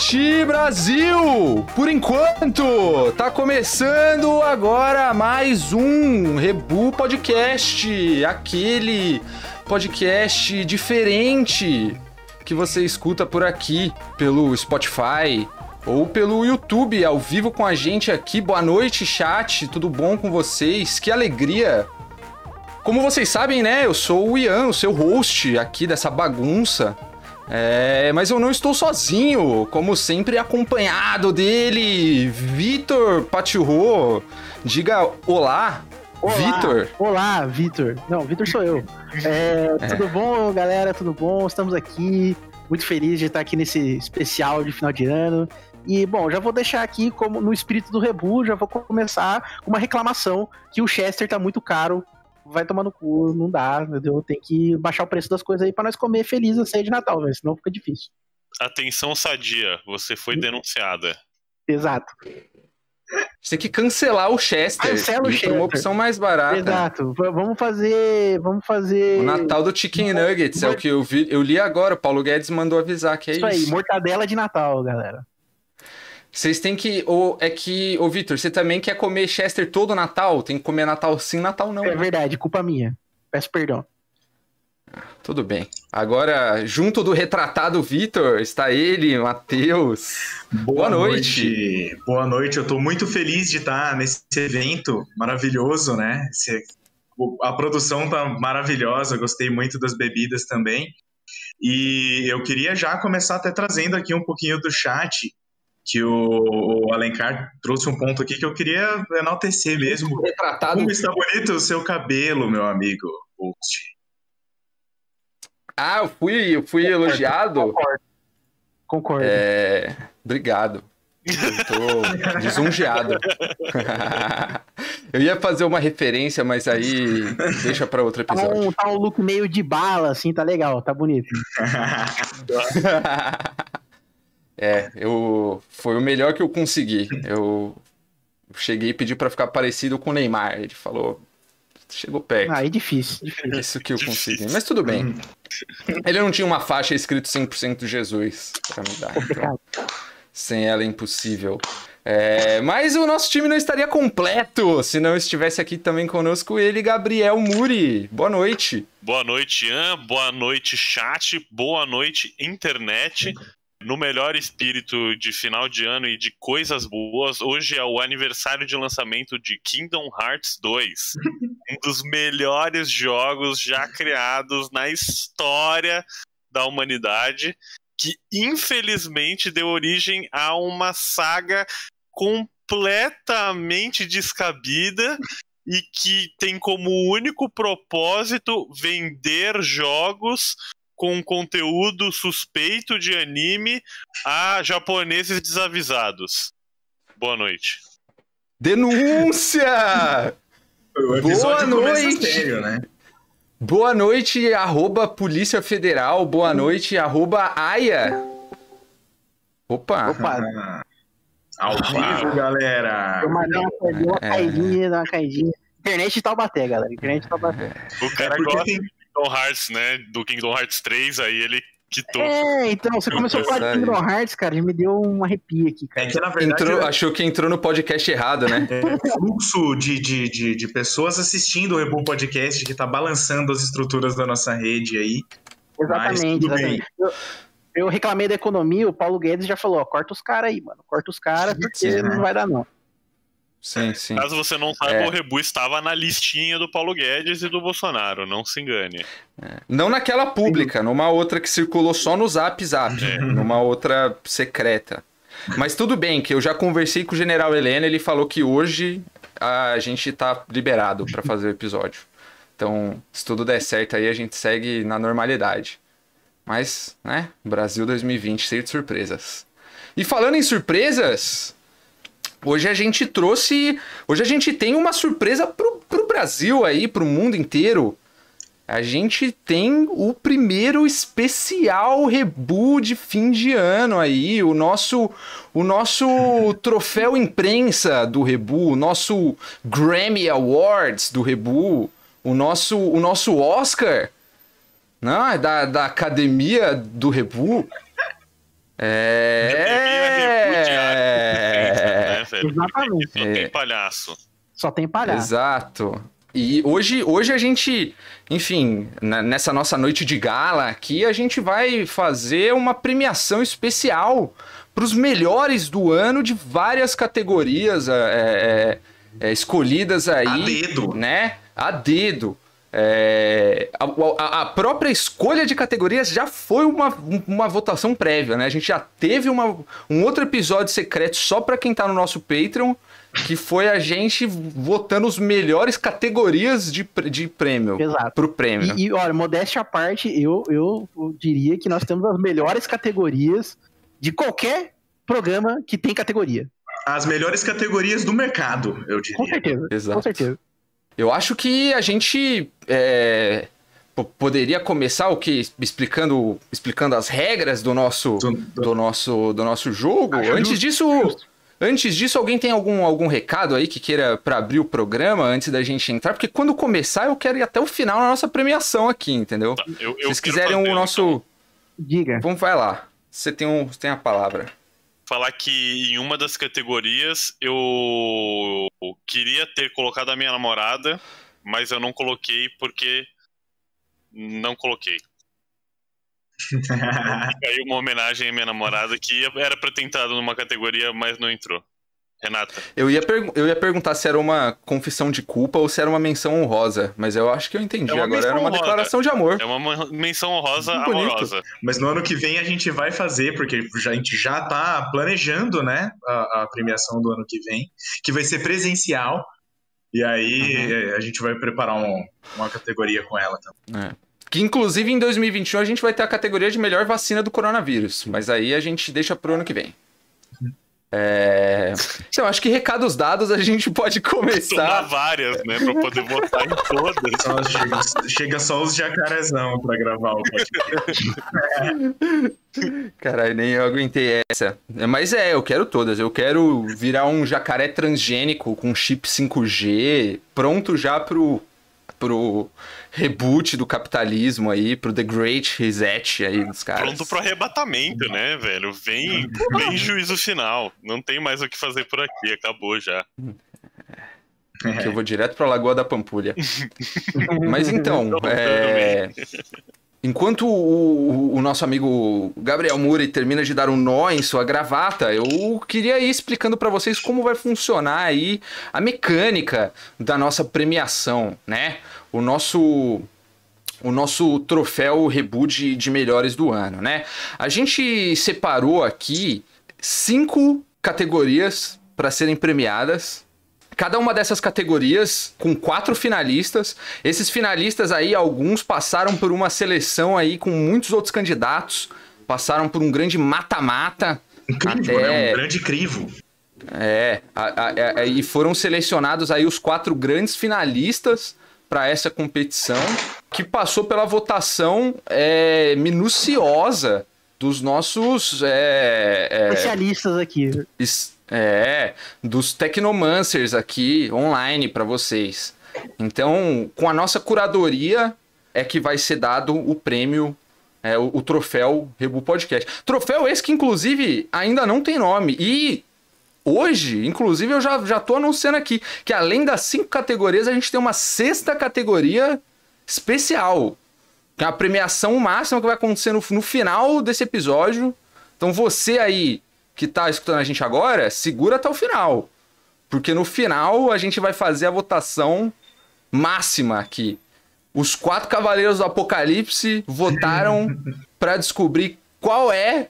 Noite, Brasil! Por enquanto, tá começando agora mais um Rebu Podcast, aquele podcast diferente que você escuta por aqui pelo Spotify ou pelo YouTube ao vivo com a gente aqui. Boa noite, chat, tudo bom com vocês? Que alegria! Como vocês sabem, né, eu sou o Ian, o seu host aqui dessa bagunça. É, mas eu não estou sozinho, como sempre acompanhado dele, Vitor Patirro. Diga olá, Olá, Vitor. Olá, Vitor. Não, Vitor sou eu. É, É. Tudo bom, galera? Tudo bom? Estamos aqui. Muito feliz de estar aqui nesse especial de final de ano. E, bom, já vou deixar aqui, como no espírito do Rebu, já vou começar com uma reclamação que o Chester tá muito caro. Vai tomar no cu, não dá, entendeu? Tem que baixar o preço das coisas aí pra nós comer feliz a ceia de Natal, velho. Senão fica difícil. Atenção sadia, você foi denunciada. Exato. Você tem que cancelar o Chester Cancela o pra uma Chester. opção mais barata. Exato. Vamos fazer. Vamos fazer. O Natal do Chicken Nuggets é o que eu vi. Eu li agora, o Paulo Guedes mandou avisar que é Isso isso. aí, mortadela de Natal, galera. Vocês têm que. Ou é que. Ô, Vitor, você também quer comer Chester todo Natal? Tem que comer Natal sim, Natal não. É verdade, culpa minha. Peço perdão. Tudo bem. Agora, junto do retratado Vitor, está ele, Matheus. Boa noite. Boa noite. Eu tô muito feliz de estar nesse evento maravilhoso, né? Esse- a produção tá maravilhosa, gostei muito das bebidas também. E eu queria já começar até trazendo aqui um pouquinho do chat, que o, o Alencar trouxe um ponto aqui que eu queria enaltecer mesmo. Retratado. Como está bonito o seu cabelo, meu amigo. Ah, eu fui, eu fui elogiado. Concordo. Concordo. É. Obrigado. Eu tô lisonjeado. eu ia fazer uma referência, mas aí deixa pra outro Tá episódio. um, tá um look meio de bala, assim, tá legal, tá bonito. é, eu foi o melhor que eu consegui. Eu cheguei e pedi pra ficar parecido com o Neymar. Ele falou, chegou perto. Aí difícil, difícil. Isso que eu Difícil. consegui. Mas tudo bem. Ele não tinha uma faixa escrito 100% Jesus pra me dar. Então, sem ela é impossível. É, mas o nosso time não estaria completo se não estivesse aqui também conosco ele, Gabriel Muri. Boa noite. Boa noite, Ian. Boa noite, chat. Boa noite, internet. No melhor espírito de final de ano e de coisas boas, hoje é o aniversário de lançamento de Kingdom Hearts 2. um dos melhores jogos já criados na história da humanidade, que infelizmente deu origem a uma saga completamente descabida e que tem como único propósito vender jogos com conteúdo suspeito de anime a japoneses desavisados. Boa noite. Denúncia! Boa noite. sério, né? Boa noite, arroba Polícia Federal. Boa noite, arroba AIA. Opa. Opa, Ah, ao vivo, galera. uma, deu uma, É. caidinha, uma caidinha. Internet Taubaté, galera. Internet Taubaté. O cara É gosta tem- Kingdom Hearts, né? Do Kingdom Hearts 3, aí ele quitou. É, então, você começou a falar de. Kingdom Hearts, cara, já me deu um arrepio aqui, É cara. que, na verdade, Entrou, achou que entrou no podcast errado, né? é um fluxo de, de, de, de pessoas assistindo o Rebu Podcast que tá balançando as estruturas da nossa rede aí. Exatamente, exatamente. Eu, eu reclamei da economia, o Paulo Guedes já falou, ó, corta os caras aí, mano. Corta os caras, porque Sim, né? não vai dar, não. Sim, sim. Caso você não saiba, É. o Rebu estava na listinha do Paulo Guedes e do Bolsonaro, não se engane. Não naquela pública, numa outra que circulou só no Zap Zap, numa outra secreta. Mas tudo bem, que eu já conversei com o General Helena, ele falou que hoje a gente tá liberado pra fazer o episódio. Então, se tudo der certo aí, a gente segue na normalidade. Mas, né, Brasil 2020 cheio de surpresas. E falando em surpresas, hoje a gente trouxe, hoje a gente tem uma surpresa pro, pro Brasil aí, pro mundo inteiro. A gente tem o primeiro especial rebu de fim de ano aí, o nosso o nosso troféu imprensa do rebu, o nosso Grammy Awards do rebu, o nosso o nosso Oscar Não, é da, da academia do Rebu. É. Velho? Exatamente. Só tem palhaço. Só tem palhaço. Exato. E hoje, hoje a gente, enfim, nessa nossa noite de gala aqui, a gente vai fazer uma premiação especial para os melhores do ano de várias categorias é, é, é, escolhidas aí. A dedo. Né? A dedo. É, a, a- a própria escolha de categorias já foi uma, uma votação prévia, né? A gente já teve uma, um outro episódio secreto só para quem tá no nosso Patreon, que foi a gente votando os melhores categorias de, de prêmio. Exato. Pro prêmio. E, e, olha, modéstia à parte, eu, eu diria que nós temos as melhores categorias de qualquer programa que tem categoria. As melhores categorias do mercado, eu Com diria. certeza. Exato. Com certeza. Eu acho que a gente é, po- poderia começar o que explicando, explicando as regras do nosso Do- do nosso do nosso jogo. Acho antes justo, disso, justo. antes disso, alguém tem algum algum recado aí que queira para abrir o programa antes da gente entrar? Porque quando começar eu quero ir até o final na nossa premiação aqui, entendeu? Tá, eu, eu Se vocês quiserem fazer o nosso, Diga. vamos vai lá. Você tem um, você tem a palavra. Falar que em uma das categorias eu queria ter colocado a minha namorada, mas eu não coloquei porque não coloquei. Aí uma homenagem à minha namorada que era pra ter entrado numa categoria, mas não entrou. Renata, Eu ia, eu ia perguntar se era uma confissão de culpa ou se era uma menção honrosa, mas eu acho que eu entendi É uma agora. Era uma honrosa. declaração de amor. é uma menção honrosa Bonito. amorosa. Mas no ano que vem a gente vai fazer, porque já- a gente já tá planejando, né, a, a premiação do ano que vem, que vai ser presencial. E aí Uhum. eh, a gente vai preparar um- uma categoria com ela também. É. Que inclusive em 2021 a gente vai ter a categoria de melhor vacina do coronavírus. Mas aí a gente deixa pro ano que vem. É... Então, acho que recados dados a gente pode Tomar começar. várias, né? Pra poder votar em todas. Só chega, chega só os jacarezão pra gravar o podcast. Caralho, nem eu aguentei essa. Mas é, eu quero todas. Eu quero virar um jacaré transgênico com chip 5G, pronto já pro, pro reboot do capitalismo aí, pro The Great Reset aí dos caras. Pronto pro arrebatamento, né, velho? Vem, vem juízo final. Não tem mais o que fazer por aqui, acabou já. Que eu vou direto pra Lagoa da Pampulha. Mas então, é... enquanto o, o- o nosso amigo Gabriel Muri termina de dar um nó em sua gravata, eu queria ir explicando pra vocês como vai funcionar aí a mecânica da nossa premiação, né? O nosso o nosso troféu reboot de, melhores do ano, né? A gente separou aqui cinco categorias para serem premiadas. Cada uma dessas categorias com quatro finalistas. Esses finalistas aí, alguns passaram por uma seleção aí com muitos outros candidatos. Passaram por um grande mata-mata. Incrível, Até- né? Um grande crivo. É, a- a- a- e foram selecionados aí os quatro grandes finalistas para essa competição, que passou pela votação é, minuciosa dos nossos é, é, Especialistas aqui. es- é, dos Technomancers aqui online para vocês. Então, com a nossa curadoria é que vai ser dado o prêmio, é, o, o troféu Rebu Podcast. Troféu esse que, inclusive, ainda não tem nome. E hoje, inclusive, eu já, já tô anunciando aqui que além das cinco categorias, a gente tem uma sexta categoria especial. Que é a premiação máxima que vai acontecer no, no final desse episódio. Então você aí que tá escutando a gente agora, segura até o final. Porque no final a gente vai fazer a votação máxima aqui. Os quatro cavaleiros do Apocalipse votaram pra descobrir qual é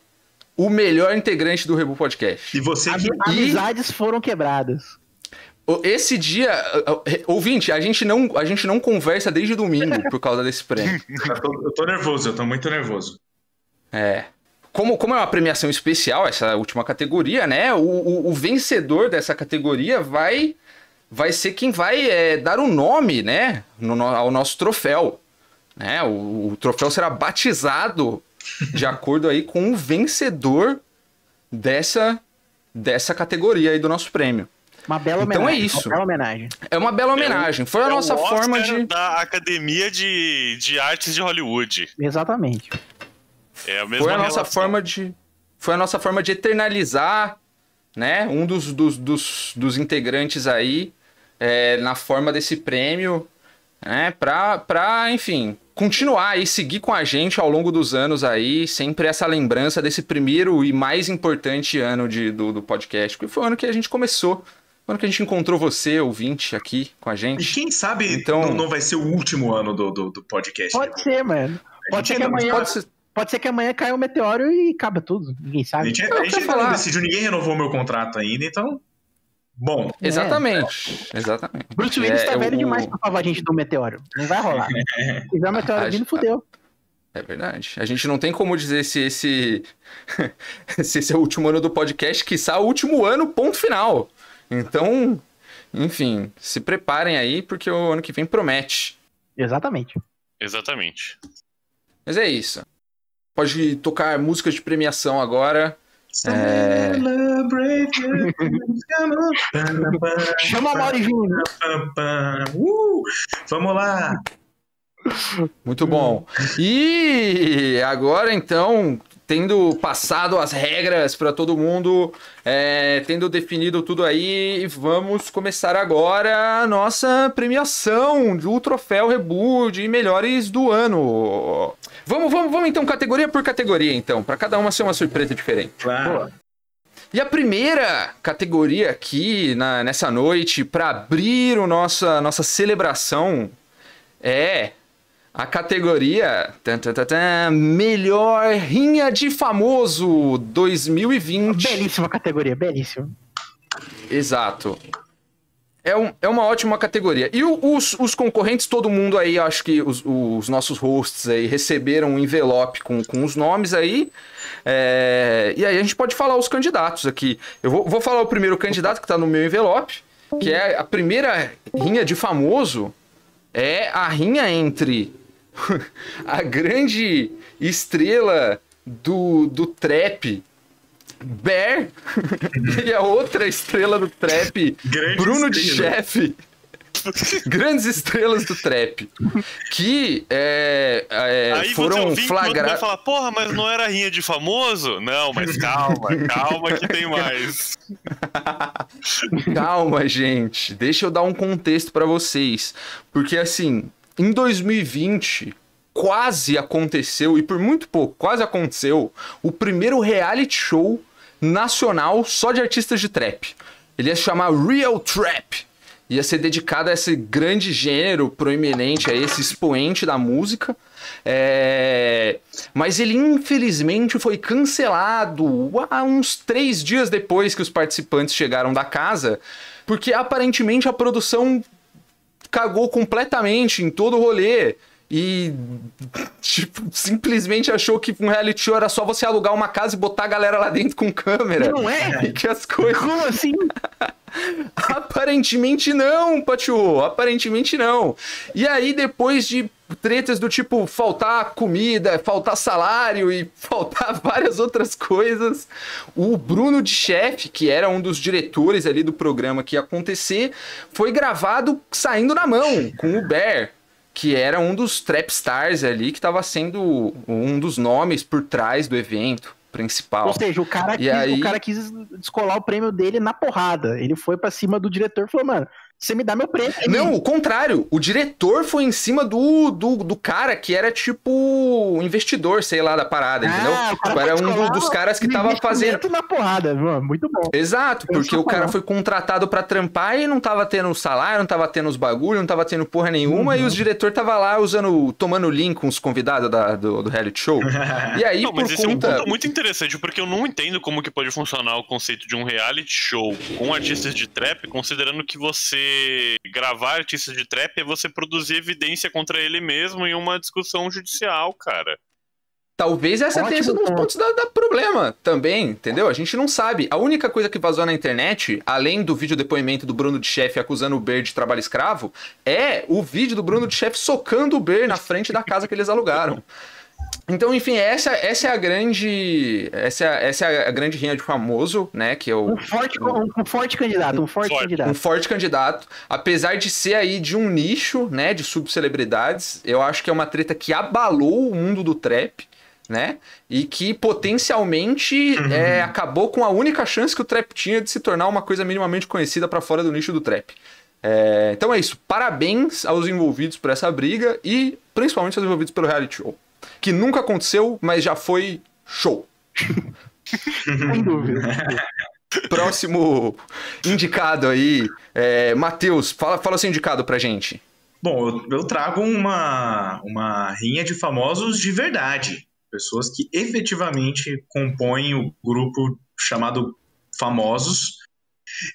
o melhor integrante do Rebu Podcast. E você que. Ami- Amizades foram quebradas. Esse dia, ouvinte, a gente não, a gente não conversa desde domingo por causa desse prêmio. Eu tô, eu tô nervoso, eu tô muito nervoso. É. Como, como é uma premiação especial, essa última categoria, né? O, o, o vencedor dessa categoria vai vai ser quem vai é, dar o nome, né? no- no- ao nosso troféu. Né? O, o troféu será batizado de acordo aí com o vencedor dessa, dessa categoria aí do nosso prêmio. Uma bela Então homenagem. é isso. Uma bela homenagem. É uma bela homenagem. Foi a É o nossa Oscar forma de. da Academia de, de Artes de Hollywood. Exatamente. É a mesma Foi a nossa relação. forma de. Foi a nossa forma de eternalizar, né? Um dos, dos, dos, dos integrantes aí é, na forma desse prêmio, né? Pra, pra, enfim, continuar aí, seguir com a gente ao longo dos anos aí, sempre essa lembrança desse primeiro e mais importante ano de, do, do podcast, porque foi o ano que a gente começou. Foi o ano que a gente encontrou você, ouvinte, aqui com a E gente. quem sabe Então- não, não vai ser o último ano do, do, do podcast. né? Pode ser, mano. A Pode ser que ainda- amanhã, Pode ser. pode ser que amanhã caia um meteoro e cabe tudo. Ninguém A sabe. gente, Eu a gente não decidiu, ninguém renovou meu contrato ainda, então. Bom, Exatamente. Exatamente. Bruce Willis É, tá velho o- demais pra salvar a gente do meteoro. Não vai rolar. Se tiver um meteoro vindo, fudeu. É verdade. A gente não tem como dizer se esse, se esse é o último ano do podcast, que o último ano, ponto final. Então, enfim, se preparem aí, porque o ano que vem promete. Exatamente. Exatamente. Mas é isso. Pode tocar músicas de premiação agora. É. Chama a Mauri Júnior. Pam, pam. Uh, vamos lá. Muito bom. E agora, então, tendo passado as regras para todo mundo, é, tendo definido tudo aí, vamos começar agora a nossa premiação do Troféu Rebu de melhores do ano. Vamos, vamos, vamos então, categoria por categoria, então, para cada uma ser uma surpresa diferente. Claro. E a primeira categoria aqui na- nessa noite, para abrir o nossa, nossa celebração, é a categoria tan, tan, tan, Melhor Rinha de Famoso 2020. Belíssima categoria, belíssima. Exato. É, um- é uma ótima categoria. E o- os, os concorrentes, todo mundo aí, acho que os, os nossos hosts aí receberam um envelope com, com os nomes aí. É, e aí a gente pode falar os candidatos aqui. Eu vou, vou falar o primeiro candidato que tá no meu envelope, que é a primeira rinha de famoso. É a rinha entre a grande estrela do, do trap, Bear, e a outra estrela do trap, Grande Bruno de estrela. Chefe. Grandes estrelas do trap. Que é, é, Aí foram ouvinte vai falar, porra, mas não era rinha de famoso? Não, mas calma, calma que tem mais. Calma, gente. Deixa eu dar um contexto pra vocês. Porque, assim, em 2020, quase aconteceu, e por muito pouco, quase aconteceu, o primeiro reality show nacional só de artistas de trap. Ele ia se chamar Real Trap. Ia ser dedicado a esse grande gênero proeminente, a esse expoente da música. É, Mas ele, infelizmente, foi cancelado há uns três dias depois que os participantes chegaram da casa, porque aparentemente a produção cagou completamente em todo o rolê. E, tipo, simplesmente achou que um reality show era só você alugar uma casa e botar a galera lá dentro com câmera. Não é? E que as coisas. Como assim? Aparentemente não, Patiô. Aparentemente não. E aí, depois de tretas do tipo faltar comida, faltar salário e faltar várias outras coisas, o Bruno de Chefe, que era um dos diretores ali do programa que ia acontecer, foi gravado saindo na mão com o Bear. Que era um dos trap stars ali, que estava sendo um dos nomes por trás do evento principal. Ou seja, o cara, E quis, aí- o cara quis descolar o prêmio dele na porrada. Ele foi pra cima do diretor e falou, mano, você me dá meu prêmio. Não, o contrário. O diretor foi em cima do, do, do cara que era tipo investidor, sei lá, da parada, entendeu? Ah, cara Tipo, era um do- dos caras que tava fazendo. na porrada, mano. Muito bom. Exato, Eu porque o cara foi contratado pra trampar e não tava tendo salário, não tava tendo os bagulho, não tava tendo porra nenhuma, Uhum. e os diretor tava lá usando, tomando link com os convidados da- do, do reality show. E aí, Não, mas por esse é um conta. ponto muito interessante, porque eu não entendo como que pode funcionar o conceito de um reality show com artistas de trap, considerando que você gravar artistas de trap é você produzir evidência contra ele mesmo em uma discussão judicial, cara. Talvez essa tenha Ótimo sido um dos ponto. pontos da, da problema também, entendeu? A gente não sabe. A única coisa que vazou na internet, além do vídeo depoimento do Bruno de Chefe acusando o Ber de trabalho escravo, é o vídeo do Bruno de Chefe socando o Ber na frente da casa que eles alugaram. Então, enfim, essa, essa é a grande. Essa, é- essa é a grande rinha de famoso, né? Que é o, Um forte, um, um forte candidato, um forte, Forte. candidato. um forte candidato. Apesar de ser aí de um nicho, né? De subcelebridades, eu acho que é uma treta que abalou o mundo do trap, né? E que potencialmente é, acabou com a única chance que o trap tinha de se tornar uma coisa minimamente conhecida pra fora do nicho do trap. É, então é isso. Parabéns aos envolvidos por essa briga e principalmente aos envolvidos pelo reality show. Que nunca aconteceu, mas já foi show. Sem dúvida. Próximo indicado aí, é, Matheus, fala, fala seu indicado pra gente. Bom, eu, eu trago uma, uma rinha de famosos de verdade. Pessoas que efetivamente compõem o grupo chamado Famosos.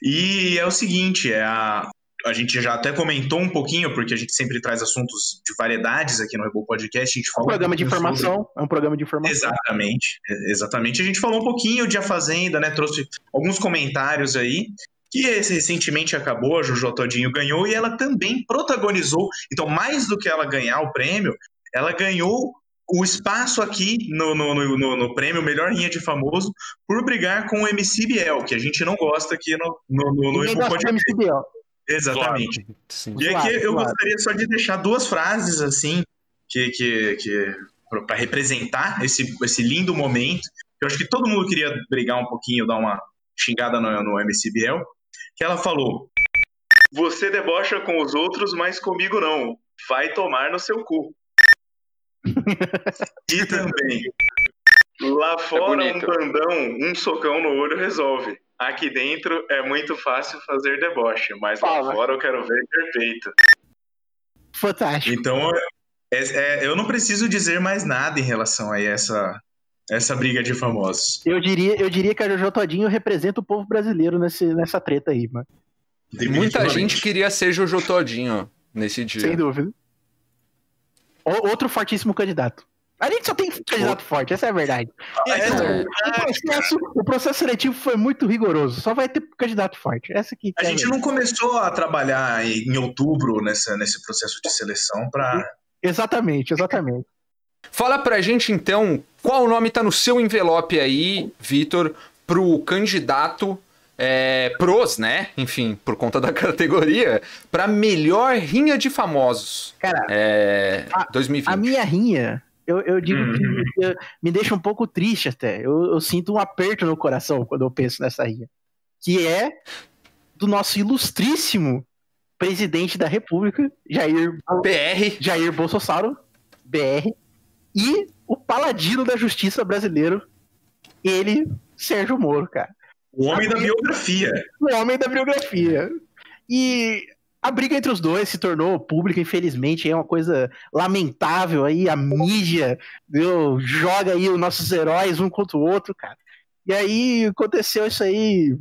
E é o seguinte, é a, a gente já até comentou um pouquinho, porque a gente sempre traz assuntos de variedades aqui no Rebol Podcast. A gente É um fala programa de pouquinho sobre- informação. É um programa de informação. Exatamente, é- exatamente. A gente falou um pouquinho de A Fazenda, né? Trouxe alguns comentários aí. Que esse recentemente acabou, a Jojo Todinho ganhou e ela também protagonizou. Então, mais do que ela ganhar o prêmio, ela ganhou o espaço aqui no, no, no, no- prêmio Melhor Rinha de Famoso por brigar com o MC Biel, que a gente não gosta aqui no, no, no, no Ninguém gosta do Podcast. MCBO. Exatamente. Sim. E aqui Claro, eu claro. gostaria só de deixar duas frases assim que que, que para representar esse, esse lindo momento. Eu acho que todo mundo queria brigar um pouquinho, dar uma xingada no, no MC Biel, que ela falou: "Você debocha com os outros, mas comigo não. Vai tomar no seu cu." e também Lá fora um bonito. bandão, um socão no olho resolve. Aqui dentro é muito fácil fazer deboche, mas lá Fala. fora eu quero ver perfeito. Fantástico. Então, é- é- eu não preciso dizer mais nada em relação a essa, essa briga de famosos. Eu diria, eu diria que a Jojo Todinho representa o povo brasileiro nesse, nessa treta aí, mano. Muita gente queria ser Jojo Todinho nesse dia. Sem dúvida. O- outro fortíssimo candidato. A gente só tem candidato forte, essa é a verdade. É, É. O processo, o processo seletivo foi muito rigoroso. Só vai ter candidato forte. Essa aqui. A gente não começou a trabalhar em em outubro nessa, nesse processo de seleção para Exatamente, exatamente. Fala pra gente então qual nome tá no seu envelope aí, Vitor, pro candidato é, pros, né? Enfim, por conta da categoria, pra melhor rinha de famosos. Cara, É, A- 2020. a minha rinha, eu, eu digo Uhum. que eu- me deixa um pouco triste até. Eu, eu sinto um aperto no coração quando eu penso nessa rinha. Que é do nosso ilustríssimo presidente da República, Jair, PR. Jair Bolsonaro, BR, e o paladino da justiça brasileiro, ele, Sérgio Moro, cara. o homem da biografia. o homem da biografia. E a briga entre os dois se tornou pública, infelizmente, é uma coisa lamentável aí, a mídia viu, joga aí os nossos heróis um contra o outro, cara. E aí aconteceu isso aí.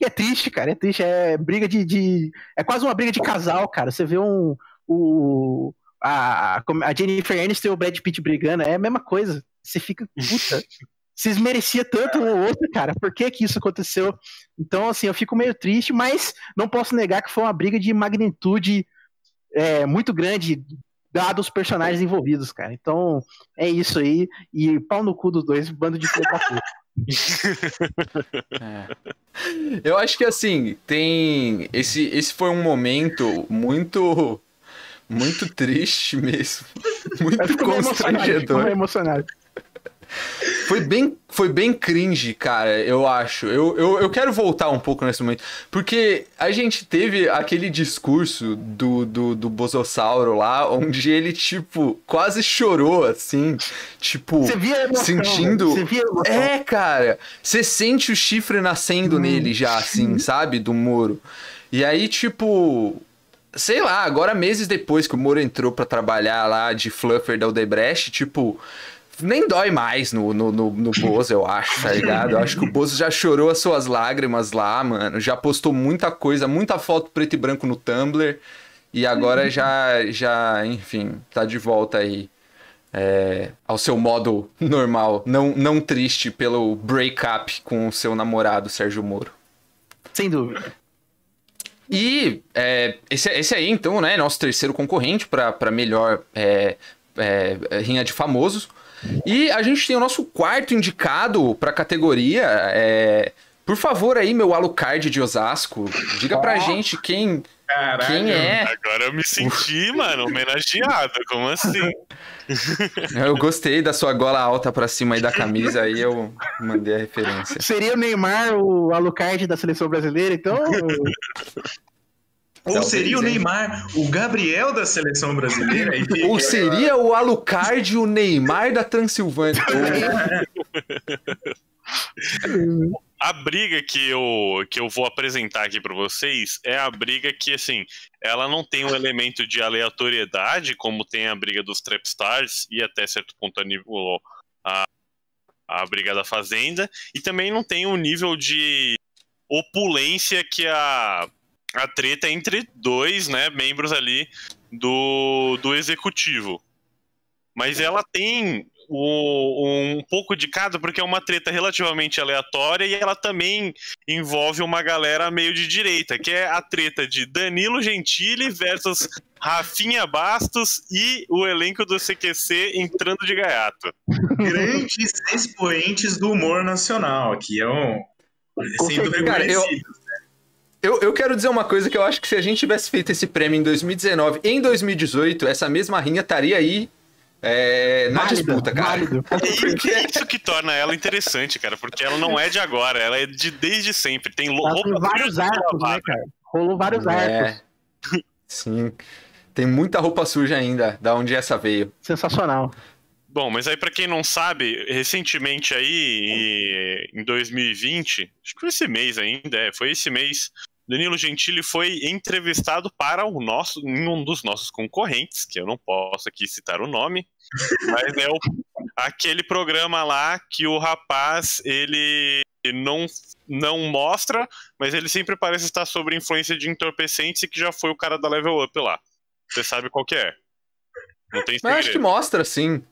E é triste, cara, é triste, é briga de, de- é quase uma briga de casal, cara. Você vê um o a, a Jennifer Aniston e o Brad Pitt brigando, é a mesma coisa. Você fica, puta, vocês mereciam tanto um ou outro, cara. Por que que isso aconteceu? Então, assim, eu fico meio triste, mas não posso negar que foi uma briga de magnitude é, muito grande, dado os personagens envolvidos, cara. Então, é isso aí. E pau no cu dos dois, bando de puta. É. Eu acho que assim, tem. Esse, esse foi um momento muito. Muito triste mesmo. Muito emocionado, constrangedor. meio emocionado. Foi bem, foi bem cringe, cara, eu acho. Eu, eu, eu quero voltar um pouco nesse momento. Porque a gente teve aquele discurso do, do, do Bosossauro lá, onde ele, tipo, quase chorou, assim. Tipo, Você via emoção, sentindo. Você via emoção. É, cara. Você sente o chifre nascendo Hum. nele já, assim, sabe? Do Moro. E aí, tipo. Sei lá, agora meses depois que o Moro entrou pra trabalhar lá de fluffer da Odebrecht, tipo. Nem dói mais no, no, no, no Bozo, eu acho, tá ligado? Eu acho que o Bozo já chorou as suas lágrimas lá, mano. Já postou muita coisa, muita foto preto e branco no Tumblr. E agora já, já, enfim, tá de volta aí é, ao seu modo normal, não, não triste pelo breakup com o seu namorado Sérgio Moro. Sem dúvida. E é, esse, esse aí, então, né, nosso terceiro concorrente para melhor é, é, é, rinha de famosos. E a gente tem o nosso quarto indicado para a categoria. É... Por favor aí, meu Alucard de Osasco, diga pra gente quem, quem é. Agora eu me senti, mano, homenageado. Como assim? Eu gostei da sua gola alta pra cima aí da camisa, aí eu mandei a referência. Seria o Neymar o Alucard da seleção brasileira, então? Ou seria o Neymar o Gabriel da seleção brasileira? Ou seria o Alucard o Neymar da Transilvânia? a briga que eu, que eu vou apresentar aqui para vocês é a briga que, assim, ela não tem um elemento de aleatoriedade, como tem a briga dos Trapstars e até certo ponto a, nível, a, a briga da Fazenda, e também não tem um nível de opulência que a, a treta entre dois né, membros ali do, do executivo. Mas ela tem o, um pouco de cada, porque é uma treta relativamente aleatória e ela também envolve uma galera meio de direita, que é a treta de Danilo Gentili versus Rafinha Bastos e o elenco do CQC entrando de gaiato. Grandes expoentes do humor nacional, aqui é um. Sendo reconhecidos. Eu, eu quero dizer uma coisa que eu acho que se a gente tivesse feito esse prêmio em 2019, em 2018, essa mesma rinha estaria aí é, na válido, disputa, cara. Válido. E é isso que torna ela interessante, cara, porque ela não é de agora, ela é de desde sempre. Tem roupa vários arcos, né, cara? Rolou vários é. arcos. Sim. Tem muita roupa suja ainda, da onde essa veio. Sensacional. Bom, mas aí para quem não sabe, recentemente aí, em 2020, acho que foi esse mês ainda, é, foi esse mês, Danilo Gentili foi entrevistado para o nosso, um dos nossos concorrentes, que eu não posso aqui citar o nome, mas é o, aquele programa lá que o rapaz ele não, não mostra, mas ele sempre parece estar sob influência de entorpecentes e que já foi o cara da Level Up lá. Você sabe qual que é? Não tem segredo. Mas acho que mostra, sim.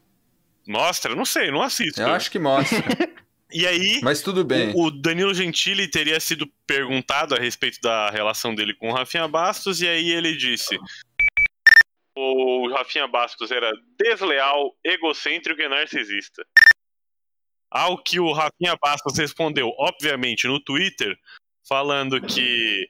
Mostra? Não sei, não assisto. Eu acho que mostra. E aí, Mas tudo bem. O, o, Danilo Gentili teria sido perguntado a respeito da relação dele com o Rafinha Bastos, e aí ele disse: o Rafinha Bastos era desleal, egocêntrico e narcisista. Ao que o Rafinha Bastos respondeu, obviamente, no Twitter, falando que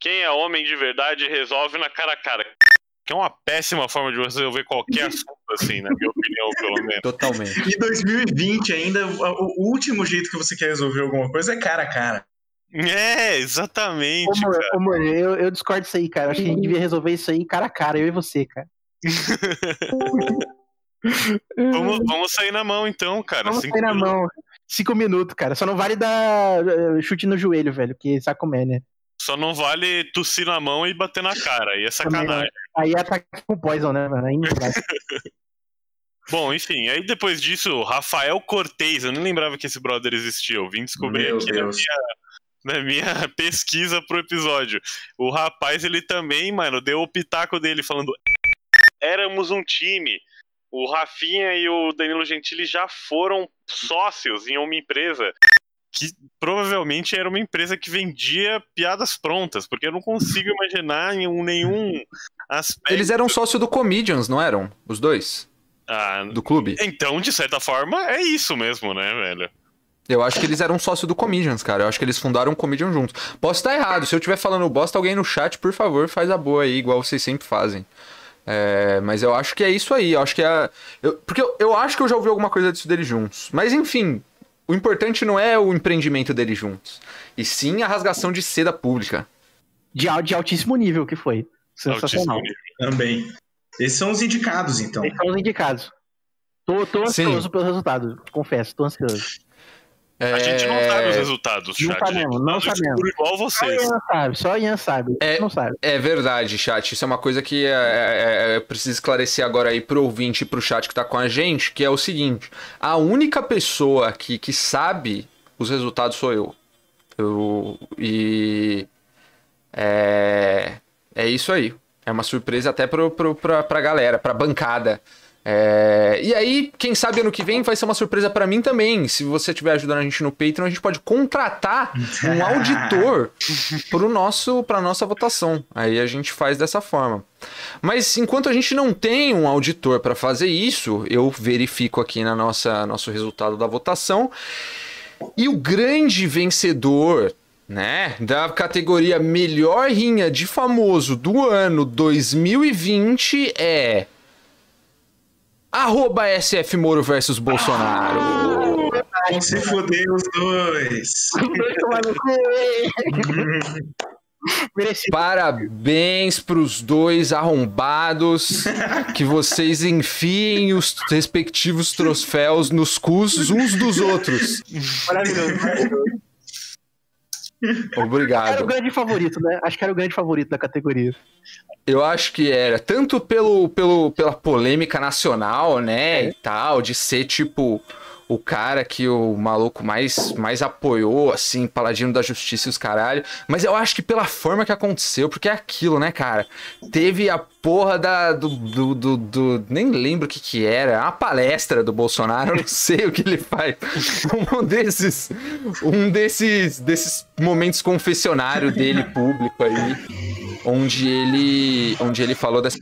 quem é homem de verdade resolve na cara a cara que é uma péssima forma de você resolver qualquer assunto, assim, na minha opinião, pelo menos. Totalmente. E 2020 ainda, o último jeito que você quer resolver alguma coisa é cara a cara. É, exatamente. Ô, amor, eu, eu discordo disso aí, cara. Acho que a gente devia resolver isso aí cara a cara, eu e você, cara. vamos, vamos sair na mão, então, cara. Vamos Cinco sair na minutos. mão. Cinco minutos, cara. Só não vale dar eh, chute no joelho, velho, porque saco né? Só não vale tossir na mão e bater na cara. Aí é sacanagem. Aí é ataque com poison, né, mano? Aí não Bom, enfim, aí depois disso, Rafael Cortez, eu nem lembrava que esse brother existia, eu vim descobrir Meu aqui na minha, na minha, pesquisa pro episódio. O rapaz, ele também, mano, deu o pitaco dele falando: éramos um time. O Rafinha e o Danilo Gentili já foram sócios em uma empresa que provavelmente era uma empresa que vendia piadas prontas, porque eu não consigo imaginar em nenhum aspecto. Eles eram sócio do Comedians, não eram? Os dois? Ah, do clube? Então, de certa forma, é isso mesmo, né, velho? Eu acho que eles eram sócio do Comedians, cara. Eu acho que eles fundaram o Comedian juntos. Posso estar errado. Se eu estiver falando bosta, alguém no chat, por favor, faz a boa aí, igual vocês sempre fazem. É, mas eu acho que é isso aí. Eu acho que é. Eu, porque eu, eu acho que eu já ouvi alguma coisa disso deles juntos. Mas enfim, o importante não é o empreendimento deles juntos, e sim a rasgação de seda pública. De, de altíssimo nível que foi. Sensacional. Também. Esses são os indicados, então. Esses são os indicados. Tô, tô ansioso sim. pelo resultado, confesso, tô ansioso. É... A gente não sabe os resultados, chat. Não sabemos, não sabemos. igual vocês. Só Ian sabe, só Ian sabe. É, não sabe. É verdade, chat. Isso é uma coisa que é, é, é, preciso esclarecer agora aí pro ouvinte e pro chat que tá com a gente, que é o seguinte. A única pessoa aqui que sabe os resultados sou eu. Eu... E... É... É isso aí. É uma surpresa até pro, pro, pra, pra galera, pra bancada. É, e aí, quem sabe ano que vem vai ser uma surpresa para mim também. Se você estiver ajudando a gente no Patreon, a gente pode contratar um auditor pro nosso, pra nossa votação. Aí a gente faz dessa forma. Mas enquanto a gente não tem um auditor para fazer isso, eu verifico aqui na nossa nosso resultado da votação. E o grande vencedor né, da categoria melhor rinha de famoso do ano 2020 é Arroba SF Moro versus Bolsonaro. Ah, se fuder os dois. Parabéns pros dois arrombados. que vocês enfiem os respectivos troféus nos cus uns dos outros. Maravilhoso. Obrigado. Era o grande favorito, né? Acho que era o grande favorito da categoria. Eu acho que era. Tanto pelo, pelo, pela polêmica nacional, né? É. E tal, de ser tipo o cara que o maluco mais, mais apoiou, assim, paladino da justiça e os caralho. Mas eu acho que pela forma que aconteceu, porque é aquilo, né, cara? Teve a porra da. do. do, do, do nem lembro o que que era. Uma palestra do Bolsonaro, eu não sei o que ele faz. Um desses. Um desses. desses momentos confessionário dele público aí. Onde ele. Onde ele falou dessa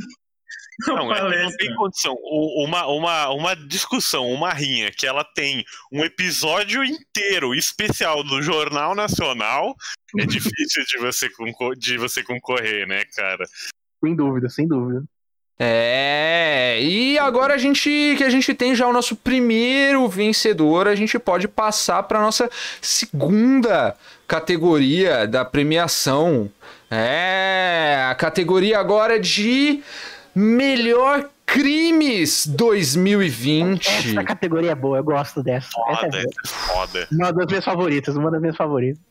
não, é não tem condição. Uma, uma, uma discussão, uma rinha, que ela tem um episódio inteiro especial do Jornal Nacional, é difícil de você, de você concorrer, né, cara? Sem dúvida, sem dúvida. É, e agora a gente que a gente tem já o nosso primeiro vencedor, a gente pode passar para nossa segunda categoria da premiação. É, a categoria agora de Melhor Crimes 2020. Essa categoria é boa, eu gosto dessa. Foda, essa é, é foda. Uma das minhas favoritas, uma das minhas favoritas.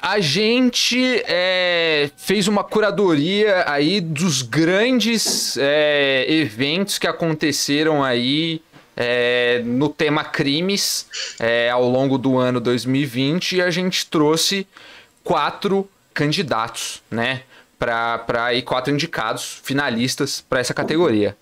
A gente é, fez uma curadoria aí dos grandes é, eventos que aconteceram aí é, no tema crimes é, ao longo do ano 2020 e a gente trouxe quatro candidatos, né? Para ir quatro indicados finalistas para essa categoria.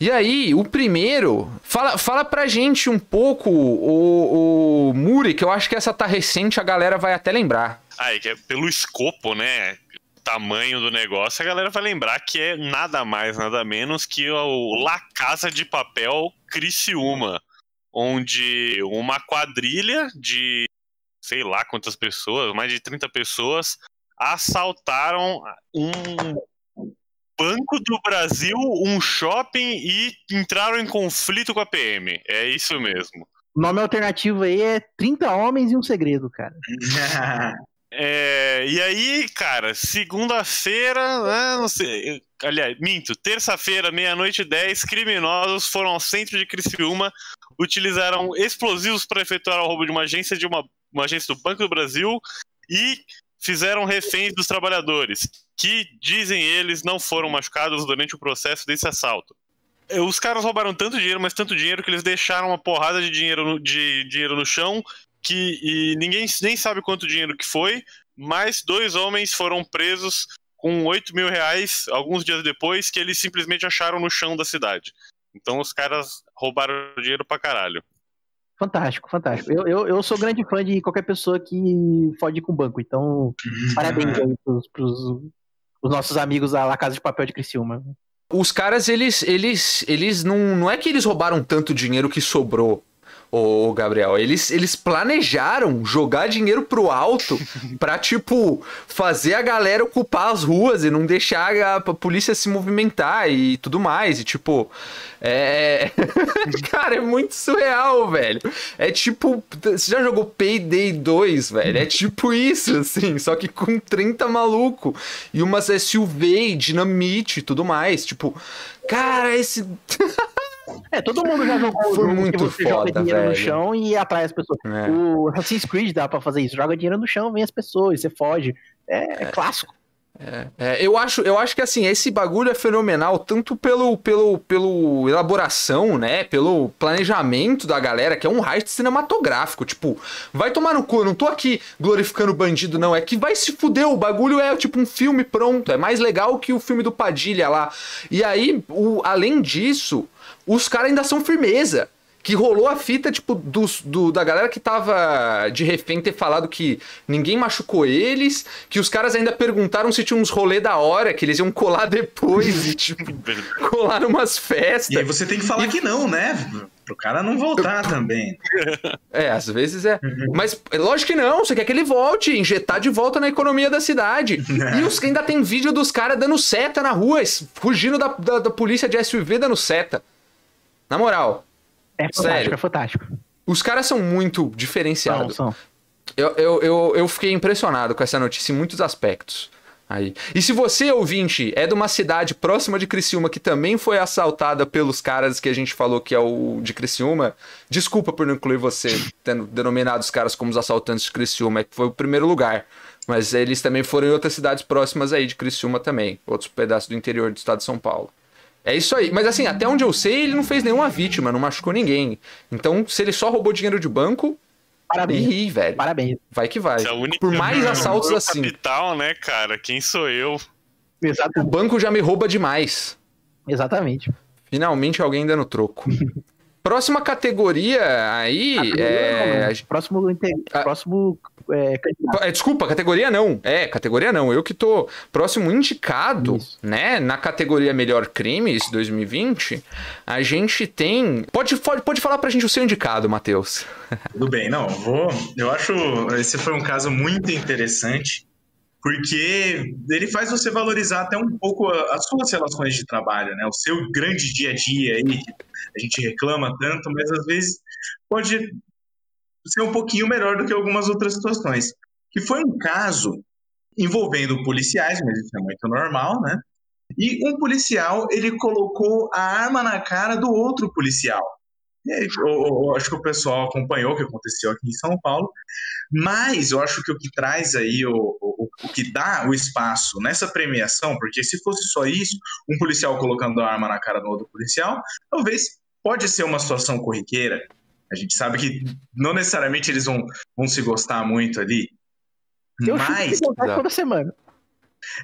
E aí, o primeiro, fala, fala pra gente um pouco, o, o Muri, que eu acho que essa tá recente, a galera vai até lembrar. Ah, é que é pelo escopo, né? Tamanho do negócio, a galera vai lembrar que é nada mais, nada menos que o La Casa de Papel Criciúma, onde uma quadrilha de sei lá quantas pessoas, mais de 30 pessoas, assaltaram um Banco do Brasil, um shopping e entraram em conflito com a PM. É isso mesmo. O nome alternativo aí é 30 Homens e um Segredo, cara. é, e aí, cara, segunda-feira, né, não sei. Aliás, minto, terça-feira, meia-noite e 10, criminosos foram ao centro de Criciúma, utilizaram explosivos para efetuar o roubo de uma agência de uma, uma agência do Banco do Brasil e fizeram reféns dos trabalhadores, que, dizem eles, não foram machucados durante o processo desse assalto. Os caras roubaram tanto dinheiro, mas tanto dinheiro, que eles deixaram uma porrada de dinheiro no, de dinheiro no chão, que e ninguém nem sabe quanto dinheiro que foi, mas dois homens foram presos com 8 mil reais alguns dias depois, que eles simplesmente acharam no chão da cidade. Então os caras roubaram dinheiro pra caralho. Fantástico, fantástico. Eu, eu, eu sou grande fã de qualquer pessoa que fode com banco, então parabéns aí pros, pros os nossos amigos da La Casa de Papel de Criciúma. Os caras, eles, eles, eles não, não é que eles roubaram tanto dinheiro que sobrou ô Gabriel. Eles, eles planejaram jogar dinheiro pro alto pra, tipo, fazer a galera ocupar as ruas e não deixar a, a polícia se movimentar e tudo mais. E, tipo, é. Cara, é muito surreal, velho. É tipo. Você já jogou Payday 2, velho? É tipo isso, assim, só que com 30 maluco. E umas SUV, dinamite e tudo mais. Tipo, cara, esse. É, todo mundo já jogou Foi muito você foda, joga dinheiro velho. no chão e atrai as pessoas. É. O Assassin's Creed dá pra fazer isso. Joga dinheiro no chão, vem as pessoas, você foge. É, é clássico. É, é, eu, acho, eu acho que assim, esse bagulho é fenomenal, tanto pelo, pelo, pelo elaboração, né? Pelo planejamento da galera, que é um heist cinematográfico. Tipo, vai tomar no cu, eu não tô aqui glorificando o bandido, não. É que vai se fuder, o bagulho é tipo um filme pronto. É mais legal que o filme do Padilha lá. E aí, o, além disso, os caras ainda são firmeza. Que rolou a fita, tipo, dos, do, da galera que tava de refém ter falado que ninguém machucou eles, que os caras ainda perguntaram se tinha uns rolê da hora, que eles iam colar depois e, tipo, colar umas festas. E aí você tem que falar E- que não, né? Pro cara não voltar também. É, às vezes é. Mas lógico que não, você quer que ele volte, injetar de volta na economia da cidade. E os, ainda tem vídeo dos caras dando seta na rua, fugindo da, da, da polícia de SUV dando seta. Na moral, É fantástico, Sério. é fantástico. os caras são muito São, diferenciados. são. Eu, eu, eu, eu fiquei impressionado com essa notícia em muitos aspectos. Aí. E se você, ouvinte, é de uma cidade próxima de Criciúma que também foi assaltada pelos caras que a gente falou que é o de Criciúma, desculpa por não incluir você, tendo denominado os caras como os assaltantes de Criciúma, é que foi o primeiro lugar. Mas eles também foram em outras cidades próximas aí de Criciúma também, outros pedaços do interior do estado de São Paulo. É isso aí. Mas assim, até onde eu sei, ele não fez nenhuma vítima, não machucou ninguém. Então, se ele só roubou dinheiro de banco, Parabéns. ih, velho. Parabéns. Vai que vai. A única Por mais assaltos no assim. capital, né, cara? Quem sou eu? O Exatamente. banco já me rouba demais. Exatamente. Finalmente alguém dando troco. Próxima categoria aí é. Não, não. Próximo, inte- Ah. próximo é, candidato. É, Desculpa, categoria não. É, categoria não. Eu que tô próximo indicado, Isso. né? Na categoria Melhor Crimes 2020, a gente tem. Pode, pode, pode falar pra gente o seu indicado, Matheus. Tudo bem, não, vou. Eu acho esse foi um caso muito interessante, porque ele faz você valorizar até um pouco as suas relações de trabalho, né? O seu grande dia a dia aí, que a gente reclama tanto, mas às vezes pode ser um pouquinho melhor do que algumas outras situações. Que foi um caso envolvendo policiais, mas isso é muito normal, né? E um policial, ele colocou a arma na cara do outro policial. Aí, eu- eu acho que o pessoal acompanhou o que aconteceu aqui em São Paulo, mas eu acho que o que traz aí, o, o, o que dá o espaço nessa premiação, porque se fosse só isso, um policial colocando a arma na cara do outro policial, talvez pode ser uma situação corriqueira. A gente sabe que não necessariamente eles vão, vão se gostar muito ali. Eu mas. toda semana.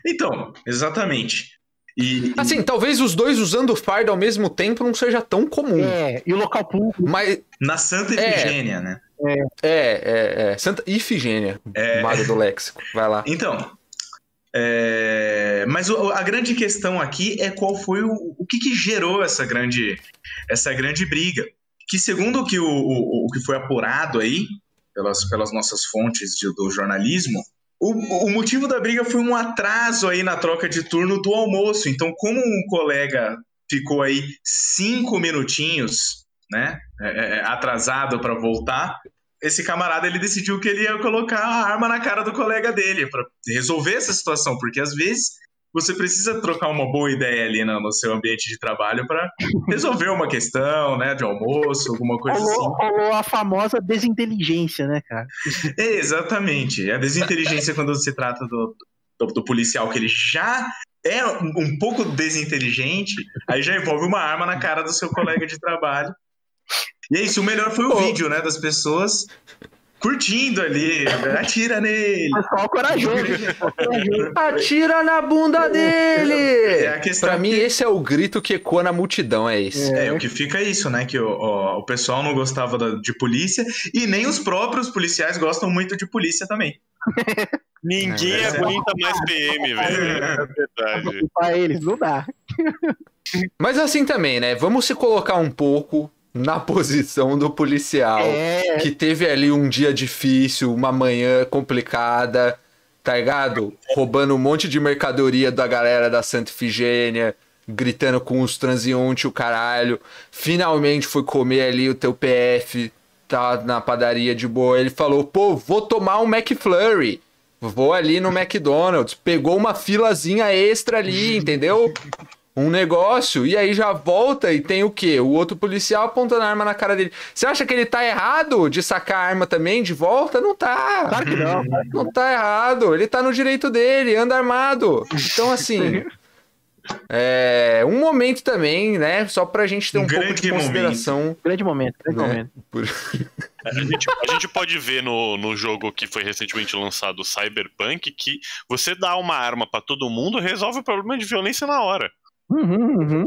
Então, exatamente. E, Assim, talvez os dois usando farda ao mesmo tempo não seja tão comum. É, e o local público. Mas na Santa É. Efigênia, né? é, é, é. Santa Ifigênia, É. Mário do Léxico. Vai lá. Então, é, mas o- a grande questão aqui é qual foi o, o que, que gerou essa grande, essa grande briga. Que segundo o que, o, o, o que foi apurado aí, pelas, pelas nossas fontes de- do jornalismo, o, o motivo da briga foi um atraso aí na troca de turno do almoço. Então, como um colega ficou aí cinco minutinhos, né, é, é, atrasado para voltar, esse camarada ele decidiu que ele ia colocar a arma na cara do colega dele para resolver essa situação, porque às vezes você precisa trocar uma boa ideia ali no, no seu ambiente de trabalho para resolver uma questão, né, de almoço, alguma coisa assim. Rolou, rolou a famosa desinteligência, né, cara? É, exatamente. A desinteligência quando se trata do, do, do policial que ele já é um, um pouco desinteligente, aí já envolve uma arma na cara do seu colega de trabalho. E é isso, o melhor foi o Pô. vídeo, né, das pessoas curtindo ali, atira nele. Pessoal corajoso. Atira na bunda dele! É a questão Pra mim, que- esse é o grito que ecoa na multidão, é esse. É, o que fica é isso, né? Que o, o, o pessoal não gostava da- de polícia e nem os próprios policiais gostam muito de polícia também. Ninguém É, mas é- aguenta mais PM, velho. É verdade. Pra eles, não dá. Mas assim também, né? Vamos se colocar um pouco na posição do policial. É, que teve ali um dia difícil, uma manhã complicada, tá ligado? Roubando um monte de mercadoria da galera da Santa Ifigênia, gritando com os transeuntes, o caralho. Finalmente foi comer ali o teu PF, tá na padaria de boa. Ele falou, pô, vou tomar um McFlurry. Vou ali no McDonald's. Pegou uma filazinha extra ali, entendeu? Um negócio e aí já volta e tem o quê? O outro policial apontando a arma na cara dele. Você acha que ele tá errado de sacar a arma também de volta? Não tá. claro que não. Não tá errado. Ele tá no direito dele, anda armado. Então, assim. É um momento também, né? Só pra gente ter um, Um pouco de consideração. Grande momento, grande Né? momento. Por- A gente, a gente pode ver no, no jogo que foi recentemente lançado, o Cyberpunk, que você dá uma arma pra todo mundo resolve o problema de violência na hora. Uhum, uhum.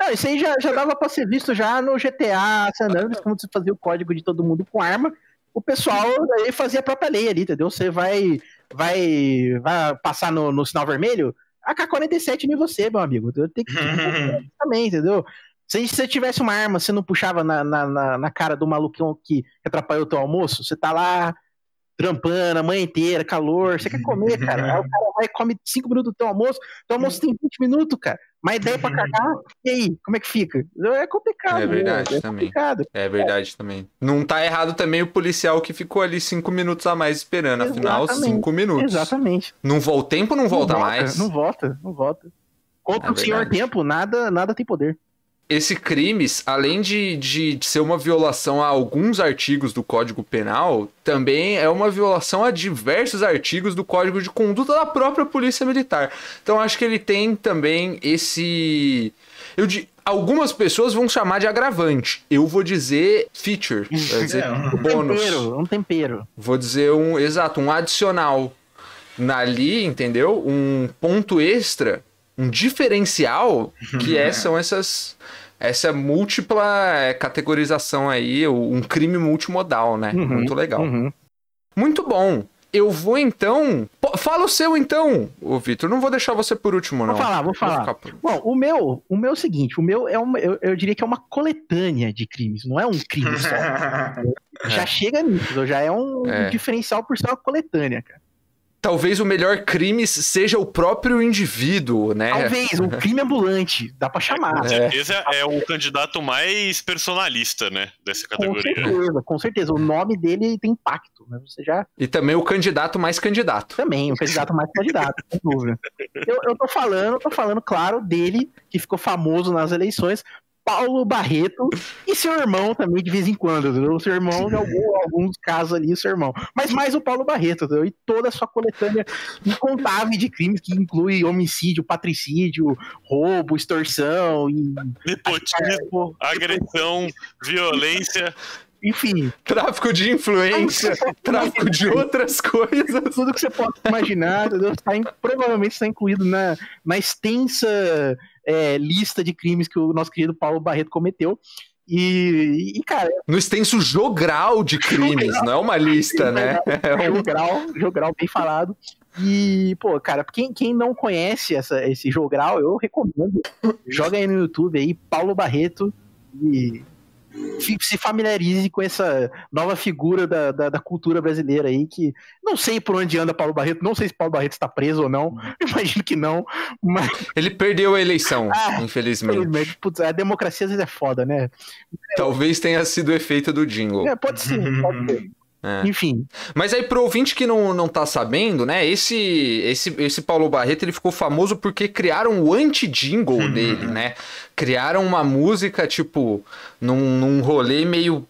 Não, isso aí já, já dava pra ser visto já no GTA San Andreas, quando você fazia o código de todo mundo com arma. O pessoal aí fazia a própria lei ali, entendeu? Você vai, vai, vai passar no, no sinal vermelho, AK-47 em você, meu amigo. Tem que também, entendeu? Se você tivesse uma arma, você não puxava na, na, na cara do malucão que atrapalhou o teu almoço? Você tá lá trampando a manhã inteira, calor, você quer comer, cara. Aí o cara vai e come 5 minutos do teu almoço, teu almoço tem 20 minutos, cara. Mais ideia pra cagar, e aí, como é que fica? É complicado. É verdade é também. Complicado. É verdade é. também. Não tá errado também o policial que ficou ali 5 minutos a mais esperando, afinal, 5 minutos. Exatamente. Não volta, o tempo não volta, não volta mais. Não volta, não volta. Contra é o senhor tempo, nada, nada tem poder esse crimes, além de, de, de, ser uma violação a alguns artigos do Código Penal, também é uma violação a diversos artigos do Código de Conduta da própria Polícia Militar. Então acho que ele tem também esse. Eu Algumas pessoas vão chamar de agravante. Eu vou dizer feature. Vou dizer é, um bônus. Tempero, um tempero. Vou dizer um. Exato, um adicional. Ali, entendeu? Um ponto extra um diferencial que é, são essas essa múltipla é, categorização aí, um crime multimodal, né? Uhum, Muito legal. Uhum. Muito bom. Eu vou então. Fala o seu então, o Vitor. Não vou deixar você por último, não. Vou falar, vou falar. Por... Bom, o meu, o meu é o seguinte: o meu é uma, eu, eu diria que é uma coletânea de crimes, não é um crime só. já é. chega nisso, já é um, é. um diferencial por ser uma coletânea, cara talvez o melhor crime seja o próprio indivíduo, né? Talvez, um crime ambulante, dá pra chamar. Com certeza é. é o candidato mais personalista, né, dessa categoria. Com certeza, com certeza. O nome dele tem impacto, né? Você já... E também o candidato mais candidato. Também, o candidato mais candidato, sem dúvida. Eu, eu tô falando, tô falando, claro, dele, que ficou famoso nas eleições, Paulo Barreto e seu irmão também, de vez em quando, entendeu? O seu irmão, em algum, alguns casos ali, o seu irmão. Mas mais o Paulo Barreto, entendeu? E toda a sua coletânea incontável de crimes, que inclui homicídio, patricídio, roubo, extorsão e. Nepotismo, agressão, violência. Enfim. Tráfico de influência, tráfico de outras coisas. Tudo que você pode imaginar, entendeu? Está provavelmente está incluído na, na extensa é, lista de crimes que o nosso querido Paulo Barreto cometeu. E, e, cara. No extenso jogral de crimes, não é uma lista, né? É um... Jogral, jogral bem falado. E, pô, cara, quem, quem não conhece essa, esse jogral, eu recomendo. Joga aí no YouTube aí, Paulo Barreto. E se familiarize com essa nova figura da, da, da, cultura brasileira aí, que não sei por onde anda Paulo Barreto, não sei se Paulo Barreto está preso ou não, imagino que não, mas... Ele perdeu a eleição, ah, infelizmente. infelizmente. Putz, a democracia às vezes é foda, né? Talvez tenha sido o efeito do jingle. É, pode ser, pode ser. É. Enfim. Mas aí pro ouvinte que não, não tá sabendo, né? Esse, esse, esse Paulo Barreto ele ficou famoso porque criaram o anti-jingle uhum. dele, né? Criaram uma música, tipo, num, num rolê meio.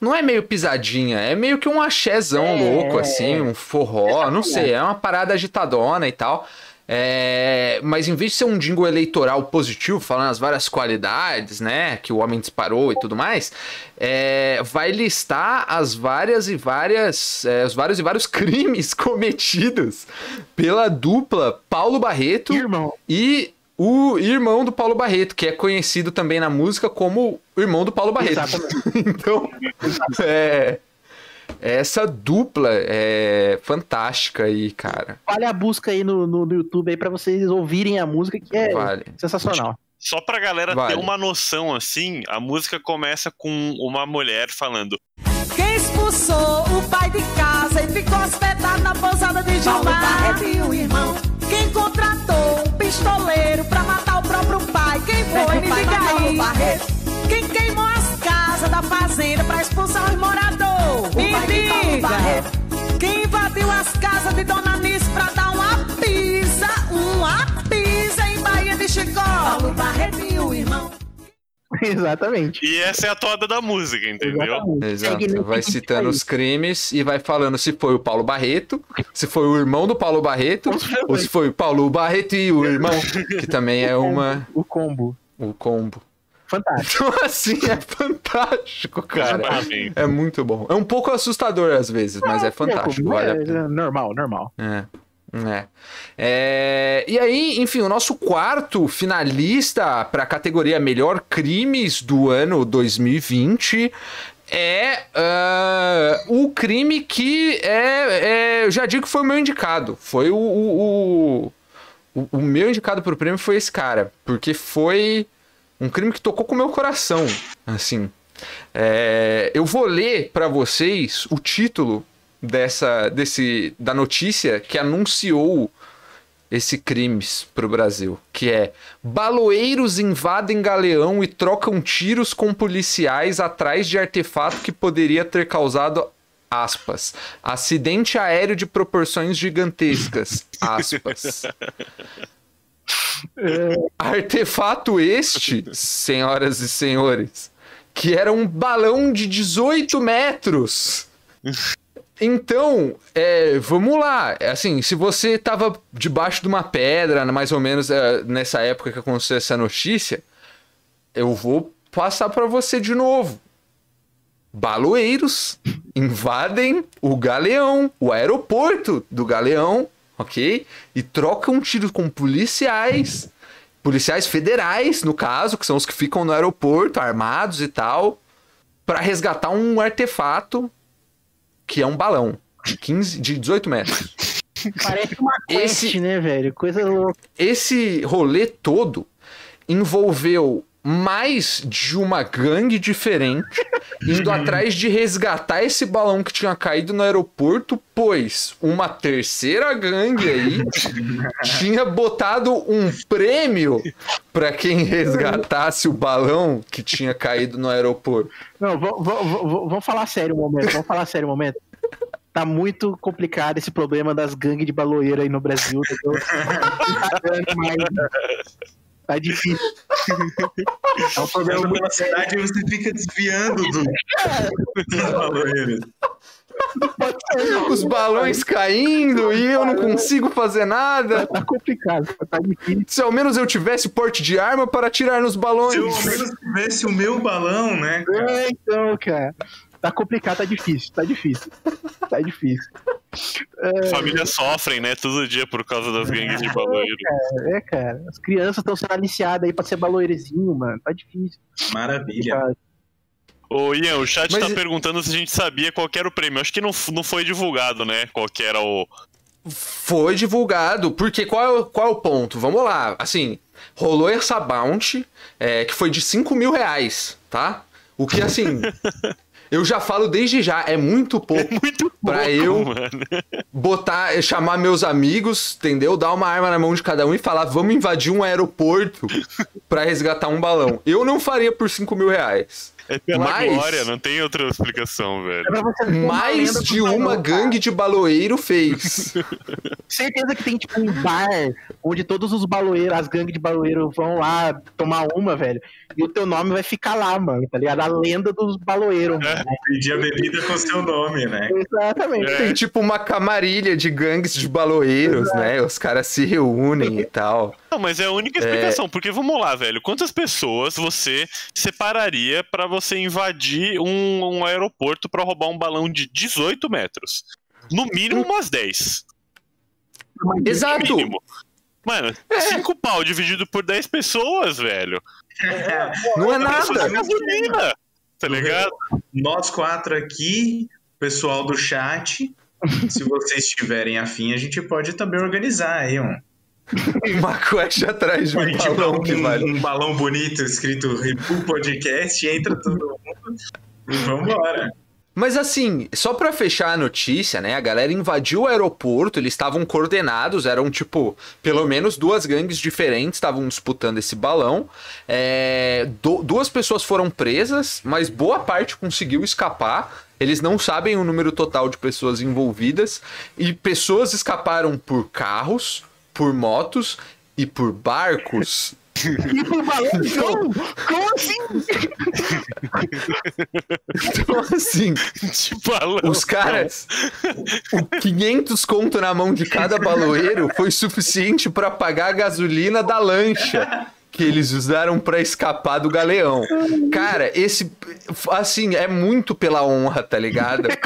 Não é meio pisadinha, é meio que um axézão é... louco, assim, um forró, não sei, é uma parada agitadona e tal. É, mas em vez de ser um jingle eleitoral positivo, falando as várias qualidades, né, que o homem disparou e tudo mais, é, vai listar as várias e várias, é, os vários e vários crimes cometidos pela dupla Paulo Barreto irmão. e o irmão do Paulo Barreto, que é conhecido também na música como o irmão do Paulo Barreto. então, é, essa dupla é fantástica aí, cara. Vale a busca aí no, no, no YouTube aí pra vocês ouvirem a música, que é vale. sensacional. Só pra galera vale. ter uma noção, assim, a música começa com uma mulher falando. Quem expulsou o pai de casa e ficou hospedado na pousada de Gilmar? É o irmão. Quem contratou um pistoleiro pra matar o próprio pai? Quem foi? Me diga aí. Quem queimou da fazenda pra expulsar os moradores? Me diga, quem invadiu as casas de Dona Nice pra dar uma pisa, uma pisa em Bahia de Chicó? Paulo Barreto e o irmão. Exatamente. E essa é a toada da música, entendeu? Exato. Vai citando os crimes e vai falando se foi o Paulo Barreto, se foi o irmão do Paulo Barreto, ou se foi o Paulo Barreto e o irmão, que também é uma. O combo. O combo fantástico. Então, assim, é fantástico, cara. É muito bom. É um pouco assustador às vezes, mas é, é fantástico. É, é, normal, normal. É. É. É, E aí, enfim, o nosso quarto finalista para a categoria Melhor Crimes do ano 2020 é ah, o crime que é, é. Eu já digo que foi o meu indicado. Foi o. o, o, o- o meu indicado pro prêmio foi esse cara. Porque foi um crime que tocou com o meu coração. Assim. É, eu vou ler para vocês o título dessa desse da notícia que anunciou esse crimes pro Brasil, que é baloeiros invadem galeão e trocam tiros com policiais atrás de artefato que poderia ter causado aspas, acidente aéreo de proporções gigantescas, aspas. Artefato este, senhoras e senhores, que era um balão de 18 metros. Então, é, vamos lá. É Assim, se você tava debaixo de uma pedra, mais ou menos é, nessa época que aconteceu essa notícia, eu vou passar para você de novo. Baloeiros invadem o Galeão, o aeroporto do Galeão, ok? E trocam tiros com policiais, policiais federais, no caso, que são os que ficam no aeroporto, armados e tal, para resgatar um artefato que é um balão de 15, de 18 metros. Parece uma quest, Esse- né, velho? Coisa louca. Esse rolê todo envolveu mais de uma gangue diferente indo atrás de resgatar esse balão que tinha caído no aeroporto, pois uma terceira gangue aí tinha botado um prêmio para quem resgatasse o balão que tinha caído no aeroporto. Não, vamos falar sério um momento. Vamos falar sério um momento. Tá muito complicado esse problema das gangues de baloeiro aí no Brasil. entendeu? Tá difícil. É um problema Pela muito cidade você fica desviando do, dos baloeiros. Os balões caindo e eu não consigo fazer nada. Tá complicado, tá difícil. Se ao menos eu tivesse porte de arma para atirar nos balões. Se eu ao menos tivesse o meu balão, né? É, então, cara. Tá complicado, tá difícil, tá difícil. Tá difícil. Famílias sofrem, né? Todo dia por causa das gangues de baloeiro. É, cara. As crianças estão sendo aliciadas aí pra ser baloeirezinho, mano. Tá difícil. Maravilha. Cara. Ô, Ian, o chat Mas- tá perguntando se a gente sabia qual que era o prêmio. Acho que não, não foi divulgado, né? Qual que era o. Foi divulgado, porque qual é, o- qual é o ponto? Vamos lá, assim, rolou essa bounty, é, que foi de 5 mil reais, tá? O que, assim, eu já falo desde já, é muito pouco Muito Pra pouco, eu- mano. botar, chamar meus amigos, entendeu? Dar uma arma na mão de cada um e falar, vamos invadir um aeroporto pra resgatar um balão. Eu não faria por 5 mil reais. É pela Mas- glória, não tem outra explicação, velho. É pra Mais de uma gangue de baloeiro fez. Certeza que tem, tipo, um bar onde todos os baloeiros, as gangues de baloeiro vão lá tomar uma, velho. E o teu nome vai ficar lá, mano, tá ligado? A lenda dos baloeiros, mano. Pedir a bebida com seu nome, né? Exatamente. É. Tem tipo uma camarilha de gangues de baloeiros, né? Os caras se reúnem e tal. Não, mas é a única explicação, porque vamos lá, velho. Quantas pessoas você separaria pra você invadir um, um aeroporto pra roubar um balão de 18 metros? No mínimo umas 10. No Exato! mínimo. Mano, 5 pau dividido por 10 pessoas, velho. Não é de nada. gasolina, tá ligado? Nós quatro aqui, pessoal do chat, se vocês tiverem afim, a gente pode também organizar aí um, Uma quest atrás de um Tipo, balão que um, vale. um balão bonito escrito Repu Podcast, entra todo mundo e vambora. Mas assim, só pra fechar a notícia, né? A galera invadiu o aeroporto, eles estavam coordenados, eram tipo, pelo menos duas gangues diferentes estavam disputando esse balão. É, du- duas pessoas foram presas, mas boa parte conseguiu escapar. Eles não sabem o número total de pessoas envolvidas. E pessoas escaparam por carros, por motos e por barcos. E pro balão! Como assim? Então, assim, De balão. Os caras, o 500 conto na mão de cada baloeiro foi suficiente pra pagar a gasolina da lancha que eles usaram pra escapar do galeão. Cara, esse assim é muito pela honra, tá ligado?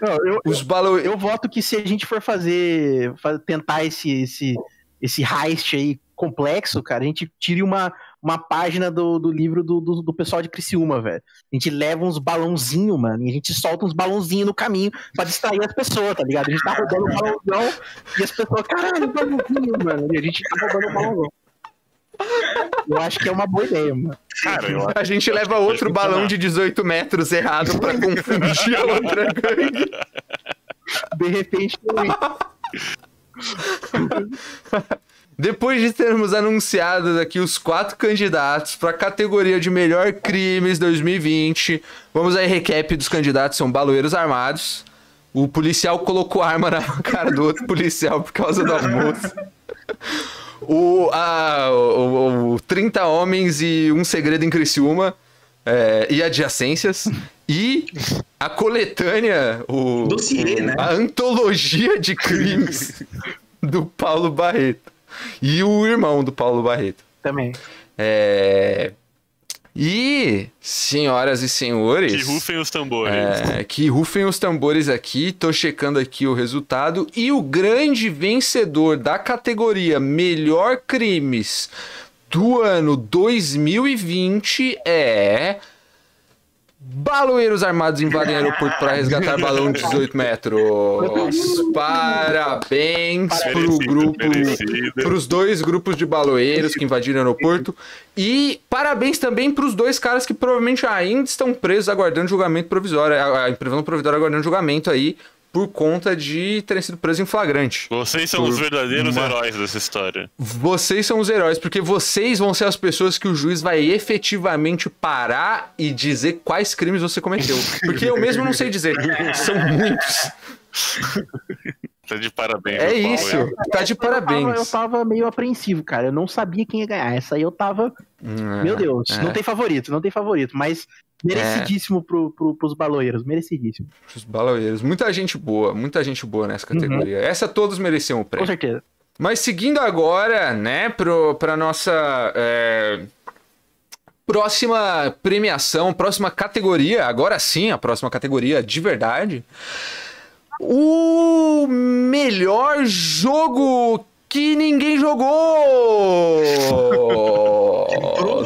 Não, eu, Os balo... eu voto que se a gente for fazer, fa- tentar esse, esse, esse heist aí complexo, cara, a gente tire uma, uma página do, do livro do, do, do pessoal de Criciúma, velho. A gente leva uns balãozinhos, mano, e a gente solta uns balãozinhos no caminho pra distrair as pessoas, tá ligado? A gente tá rodando o balãozão e as pessoas, caralho, balãozinho, mano. E a gente tá rodando o balãozão. Eu acho que é uma boa ideia, mano. Cara, eu A gente leva outro balão de 18 metros errado pra confundir a outra gangue. De repente, Depois de termos anunciado aqui os quatro candidatos para a categoria de melhor crimes 2020, vamos aí recap dos candidatos, são baloeiros armados. O policial colocou arma na cara do outro policial por causa do almoço. O, a, o, o 30 homens e um segredo em Criciúma é, e adjacências. E a coletânea, o, Dossiê, o- né? a antologia de crimes do Paulo Barreto. E o irmão do Paulo Barreto. também. É... E, senhoras e senhores. que rufem os tambores. é, que rufem os tambores aqui, tô checando aqui o resultado. E o grande vencedor da categoria Melhor Crimes do ano 2020 é. Baloeiros armados invadem aeroporto para resgatar balão de 18 metros. Parabéns pro Merecido, grupo para os dois grupos de baloeiros que invadiram o aeroporto. E parabéns também para os dois caras que provavelmente ainda estão presos aguardando julgamento provisório, a- a- prisão provisória aguardando julgamento aí por conta de terem sido presos em flagrante. Vocês são Por os verdadeiros uma- heróis dessa história. Vocês são os heróis, porque vocês vão ser as pessoas que o juiz vai efetivamente parar e dizer quais crimes você cometeu. Porque eu mesmo não sei dizer. São muitos. Tá de parabéns. É meu Paulo, isso. hein? Tá de Eu tava, eu parabéns. tava meio apreensivo, cara. Eu não sabia quem ia ganhar. Essa aí eu tava. Hum, Meu Deus, é. não tem favorito, não tem favorito. Mas merecidíssimo pro, pro, pros baloeiros, merecidíssimo. Os baloeiros. Muita gente boa, muita gente boa nessa categoria. Essa todos mereciam o Com prêmio. certeza. Mas seguindo agora, né, pro, pra nossa é, próxima premiação, próxima categoria, agora sim, a próxima categoria de verdade. O melhor jogo que ninguém jogou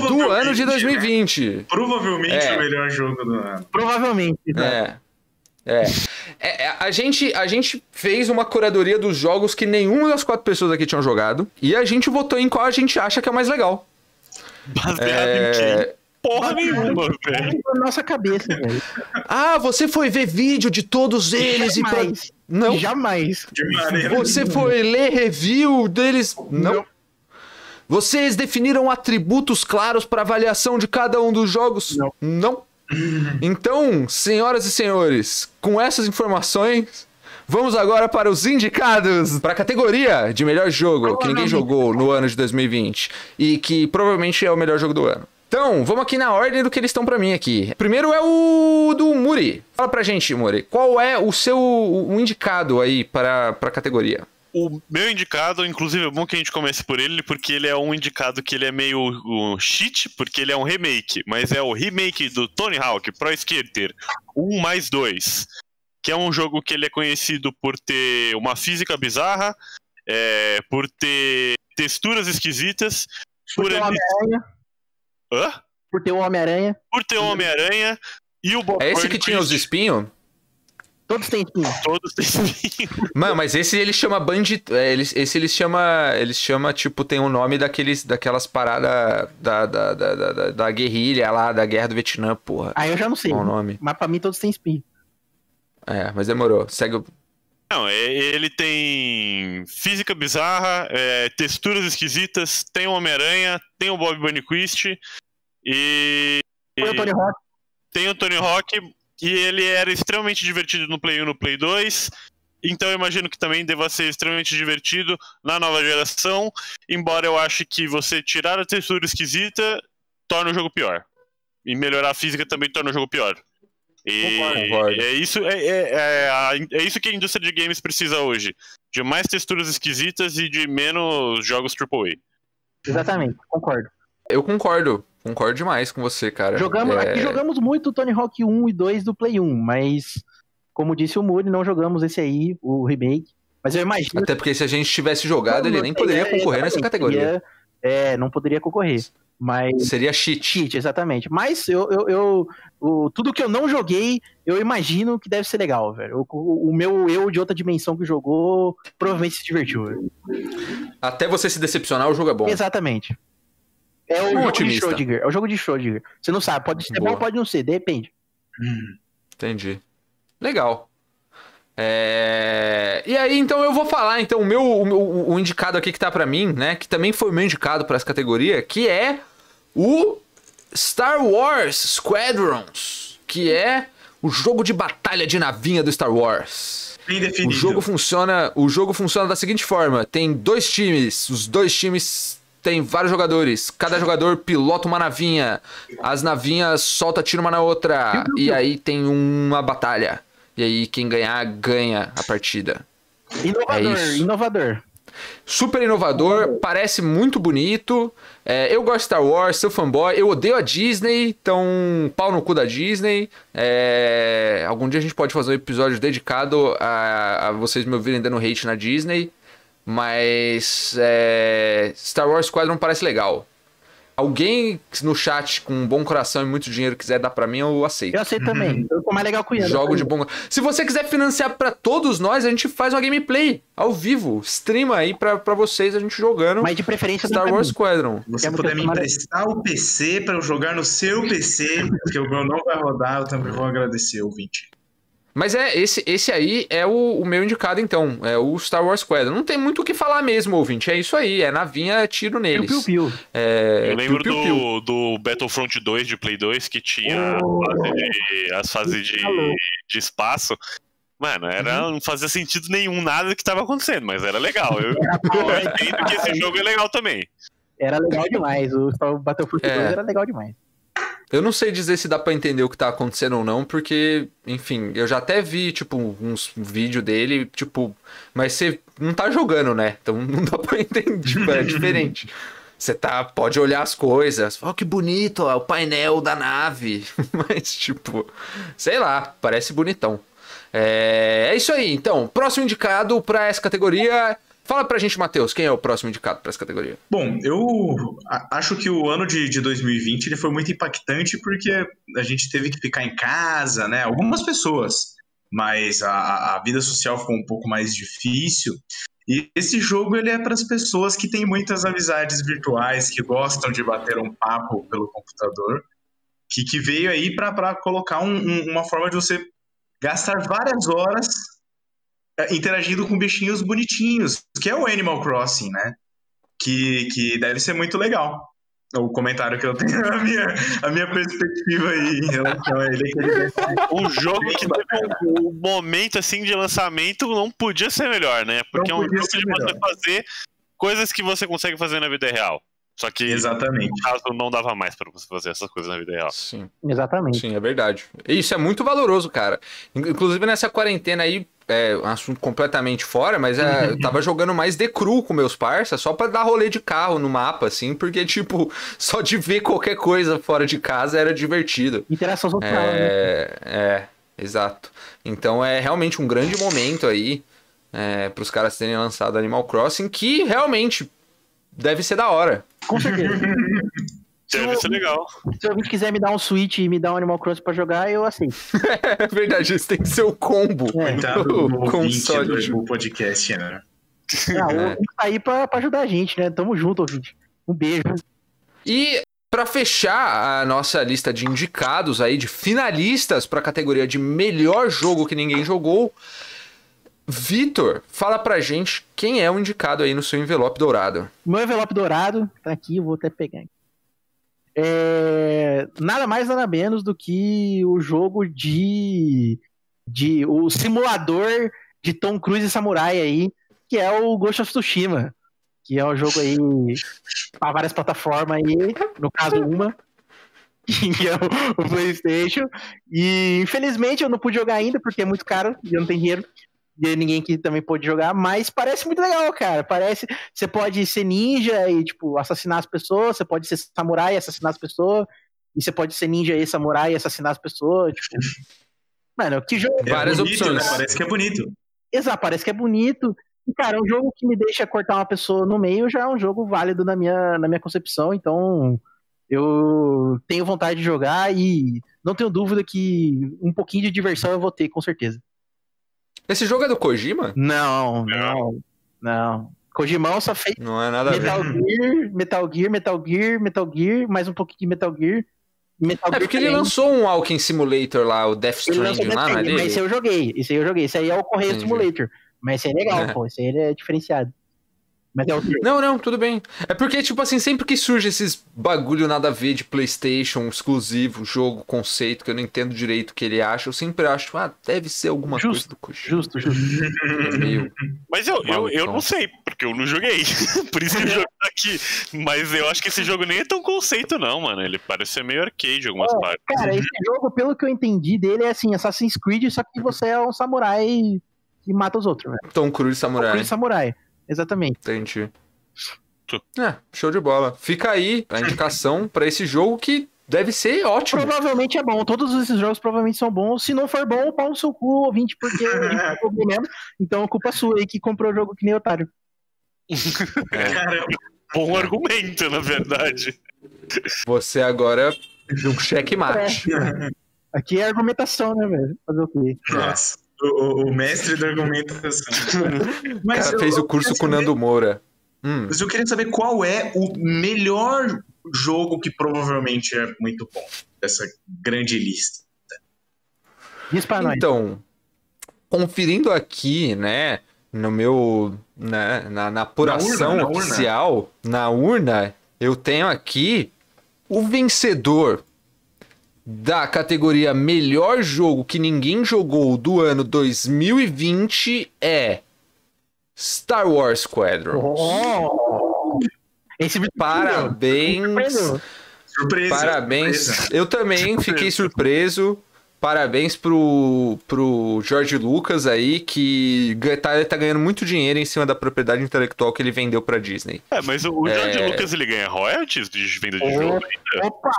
do ano de 2020. Provavelmente É. o melhor jogo do ano. Provavelmente. né? É. É. É, é, a, gente, a gente fez uma curadoria dos jogos que nenhuma das quatro pessoas aqui tinham jogado. E a gente votou em qual a gente acha que é mais legal. Baseado em É... quem? Porra nenhuma, velho. Na nossa cabeça, velho. Ah, você foi ver vídeo de todos eles e pra... Jamais. Não. Jamais. De maneira. Você foi ler review deles? Não. Vocês definiram atributos claros para avaliação de cada um dos jogos? Não. Não. Então, senhoras e senhores, com essas informações, vamos agora para os indicados para a categoria de melhor jogo que ninguém jogou no ano de 2020 e que provavelmente é o melhor jogo do ano. Então, vamos aqui na ordem do que eles estão pra mim aqui. Primeiro é o do Muri. Fala pra gente, Muri, qual é o seu o indicado aí para para a categoria? O meu indicado, inclusive, é bom que a gente comece por ele, porque ele é um indicado que ele é meio um, cheat, porque ele é um remake, mas é o remake do Tony Hawk Pro Skater 1 mais 2, que é um jogo que ele é conhecido por ter uma física bizarra, é, por ter texturas esquisitas, Por por, ele... Hã? Por ter o Homem-Aranha. por ter o Homem-Aranha e o Bob É esse que tinha os espinhos? Todos têm espinho. Todos têm espinho. Mano, mas esse ele chama Bandit. é, eles- esse eles chama. Eles chama, tipo, tem o nome daqueles, daquelas paradas da, da, da, da, da- da guerrilha lá, da guerra do Vietnã, porra. Aí eu já não sei. Qual o nome? Mas pra mim todos têm espinho. É, mas demorou. Segue o. Não, é- ele tem física bizarra, é, texturas esquisitas, tem o Homem-Aranha, tem o Bob Burnquist e, Foi o Tony Hawk. tem o Tony Hawk e ele era extremamente divertido no Play 1 e no Play 2. Então eu imagino que também deva ser extremamente divertido na nova geração, embora eu ache que você tirar a textura esquisita torna o jogo pior. E melhorar a física também torna o jogo pior. E Concordo, concordo. é isso, é, é, é, é isso que a indústria de games precisa hoje. De mais texturas esquisitas e de menos jogos AAA. Exatamente, concordo. Eu concordo. Concordo demais com você, cara. Jogamos, É, Aqui jogamos muito Tony Hawk 1 e 2 do Play 1, mas, como disse o Muri, não jogamos esse aí, o remake. Mas eu imagino. Até porque se a gente tivesse jogado, ele nem poderia É, concorrer nessa categoria. é, não poderia concorrer. Mas. Seria cheat. Cheat, exatamente. Mas eu, eu, eu- o- tudo que eu não joguei, eu imagino que deve ser legal, velho. O, o- meu eu de outra dimensão que jogou provavelmente se divertiu, velho. Até você se decepcionar, o jogo é bom. Exatamente. É o Um jogo otimista. de Schrödinger. É o jogo de Schrödinger. Você não sabe, pode ser Boa. bom, pode não ser, depende. Entendi. Legal. É, E aí, então eu vou falar, então, o meu, o, o indicado aqui que tá pra mim, né, que também foi o meu indicado pra essa categoria, que é o Star Wars Squadrons, que é o jogo de batalha de navinha do Star Wars. Bem O definido. jogo funciona, o jogo funciona da seguinte forma: tem dois times, os dois times têm vários jogadores, cada jogador pilota uma navinha, as navinhas solta tiro uma na outra e aí tem uma batalha. E aí quem ganhar ganha a partida. Inovador, É inovador. Super inovador, parece muito bonito. É, eu gosto de Star Wars, sou fanboy. Eu odeio a Disney, então pau no cu da Disney. É, algum dia a gente pode fazer um episódio dedicado a, a vocês me ouvirem dando hate na Disney. Mas é, Star Wars Squadron parece legal. Alguém no chat com um bom coração e muito dinheiro quiser dar pra mim, eu aceito. Eu aceito também. Eu tô mais legal com o Ian. Jogo de bom. Se você quiser financiar pra todos nós, a gente faz uma gameplay ao vivo. Streama aí pra, pra vocês a gente jogando Mas de preferência Star Wars. Squadron. Você puder me emprestar o PC pra eu jogar no seu PC, porque o meu não vai rodar, eu também vou agradecer, ouvinte. Mas é esse, esse aí é o, o meu indicado, então. É o Star Wars Squadron. Não tem muito o que falar mesmo, ouvinte. É isso aí. É navinha, é tiro neles. Piu, piu, piu. É, Eu lembro piu, piu, piu. do, do Battlefront 2 de Play 2 que tinha Oh. fase de- as fases de, Falou. de espaço. Mano, era, Uhum. não fazia sentido nenhum nada que tava acontecendo, mas era legal. Eu, eu entendo que esse jogo é legal também. Era legal demais. O Battlefield É. 2 era legal demais. Eu não sei dizer se dá pra entender o que tá acontecendo ou não, porque, enfim, eu já até vi, tipo, uns vídeos dele, tipo, mas você não tá jogando, né? Então não dá pra entender, tipo, é diferente. Você tá, pode olhar as coisas, ó, que bonito, ó, o painel da nave, mas, tipo, sei lá, parece bonitão. É, é isso aí, então, próximo indicado pra essa categoria. Fala pra gente, Matheus, quem é o próximo indicado pra essa categoria? Bom, eu acho que o ano de, de 2020 ele foi muito impactante porque a gente teve que ficar em casa, né? Algumas pessoas, mas a- a, vida social ficou um pouco mais difícil. E esse jogo ele é para as pessoas que têm muitas amizades virtuais, que gostam de bater um papo pelo computador, que, que veio aí para colocar um- um- uma forma de você gastar várias horas interagindo com bichinhos bonitinhos, que é o Animal Crossing, né? Que, que deve ser muito legal. O comentário que eu tenho, a minha, a minha perspectiva aí em relação a ele é Um jogo que teve um, um momento assim de lançamento não podia ser melhor, né? Porque é um jogo de você melhor. fazer coisas que você consegue fazer na vida real. Só que Exatamente. no caso não dava mais pra você fazer essas coisas na vida real. Sim. Exatamente. Sim, é verdade. Isso é muito valoroso, cara. In- Inclusive nessa quarentena aí, é um assunto completamente fora, mas é, eu tava jogando mais de cru com meus parceiros, só pra dar rolê de carro no mapa, assim, porque, tipo, só de ver qualquer coisa fora de casa era divertido. Interação social, né? É, é, exato. Então é realmente um grande momento aí é, pros caras terem lançado Animal Crossing, que realmente deve ser da hora. Com certeza. Deve ser legal. Se alguém quiser me dar um Switch e me dar um Animal Crossing pra jogar, eu aceito. É verdade, isso tem que ser o combo. É. Coitado do O ouvinte console. do, do podcast, né? Ah, o ouvinte tá aí pra, pra ajudar a gente, né? Tamo junto, ouvinte. Um beijo. E pra fechar a nossa lista de indicados aí, de finalistas pra categoria de melhor jogo que ninguém jogou, Vitor, fala pra gente quem é o indicado aí no seu envelope dourado. Meu envelope dourado tá aqui, eu vou até pegar. É, nada mais, nada menos do que o jogo de. de o simulador de Tom Cruise e Samurai aí, que é o Ghost of Tsushima. Que é um jogo aí para várias plataformas aí, no caso uma, que é o, o PlayStation. E infelizmente eu não pude jogar ainda porque é muito caro e eu não tenho dinheiro. De ninguém que também pôde jogar, mas parece muito legal, cara. Parece. Você pode ser ninja e, tipo, assassinar as pessoas, você pode ser samurai e assassinar as pessoas, e você pode ser ninja e samurai e assassinar as pessoas. Tipo. Mano, que jogo. É Várias bonito, opções. né? Parece que é bonito. Exato, parece que é bonito. E, cara, um jogo que me deixa cortar uma pessoa no meio já é um jogo válido na minha, na minha concepção, então eu tenho vontade de jogar e não tenho dúvida que um pouquinho de diversão eu vou ter, com certeza. Esse jogo é do Kojima? Não, não, não. Kojimão só fez Não é nada a ver. Metal Gear, Metal Gear, Metal Gear, Metal Gear, mais um pouquinho de Metal Gear. Metal É Gear porque ele também. lançou um Walking Simulator lá, o Death Ele Stranding lá, não é Metal mas esse eu joguei. Esse aí eu joguei. Esse aí é o Correio Entendi. Simulator. Mas esse aí é legal, É. pô. Esse aí ele é diferenciado. Metal Gear. Não, não, tudo bem. É porque, tipo assim, sempre que surge esses bagulho nada a ver de PlayStation, exclusivo, jogo, conceito, que eu não entendo direito o que ele acha, eu sempre acho, ah, deve ser alguma Justo, coisa do. Justo, justo. É meio- Mas eu, eu, eu não sei, porque eu não joguei. Por isso que o jogo tá aqui. Mas eu acho que esse jogo nem é tão conceito, não, mano. Ele parece ser meio arcade em algumas É, partes. Cara, esse jogo, pelo que eu entendi dele, é assim, Assassin's Creed, só que você é um samurai que mata os outros, velho. Tom Cruise Samurai. Creed samurai. Exatamente. Entendi. É, show de bola. Fica aí a indicação pra esse jogo que deve ser ótimo. Provavelmente é bom. Todos esses jogos provavelmente são bons. Se não for bom, pau no seu cu, ouvinte, porque jogou mesmo. Então, culpa sua aí que comprou o jogo que nem otário. Caramba. Bom argumento, na verdade. Você agora deu um checkmate. Aqui é argumentação, né, velho? Fazer o quê? Nossa. O, o- o mestre da argumentação. O Mas cara eu- fez eu o curso com o Nando Moura. Hum, Mas eu queria saber qual é o melhor jogo que provavelmente é muito bom dessa grande lista. Diz pra nós. Então, conferindo aqui, né, no meu, né, na, na apuração Na urna, na urna. oficial, na urna, eu tenho aqui o vencedor da categoria Melhor Jogo que Ninguém Jogou do ano 2020 é Star Wars Squadron. Oh! Esse Parabéns. Surpresa. Parabéns. surpresa. Eu também fiquei surpreso. Parabéns pro, pro Jorge Lucas aí, que tá, ele tá ganhando muito dinheiro em cima da propriedade intelectual que ele vendeu pra Disney. É, mas o, o George É. Lucas ele ganha royalties de venda de jogo ainda? Opa!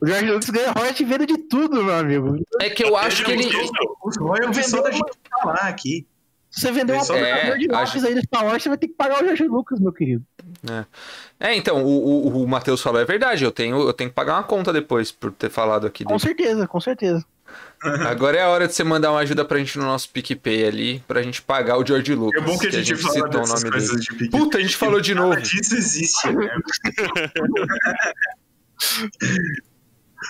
O Jorge Lucas ganha royalty vendo de tudo, meu amigo. É que eu acho que ele. Os royalties só da gente falar aqui. Se você vender um Só- aplicador de É, lápis aí no Star Wars, você vai ter que pagar o Jorge Lucas, meu querido. É, então, o, o, o Matheus falou é verdade. Eu tenho, eu tenho que pagar uma conta depois por ter falado aqui Com dele. certeza, com certeza. Agora é a hora de você mandar uma ajuda pra gente no nosso PicPay ali, pra gente pagar o George Lucas. É bom que a gente, fala o dessas nome coisas dele. de. Puta, a gente falou de novo. disso existe, né?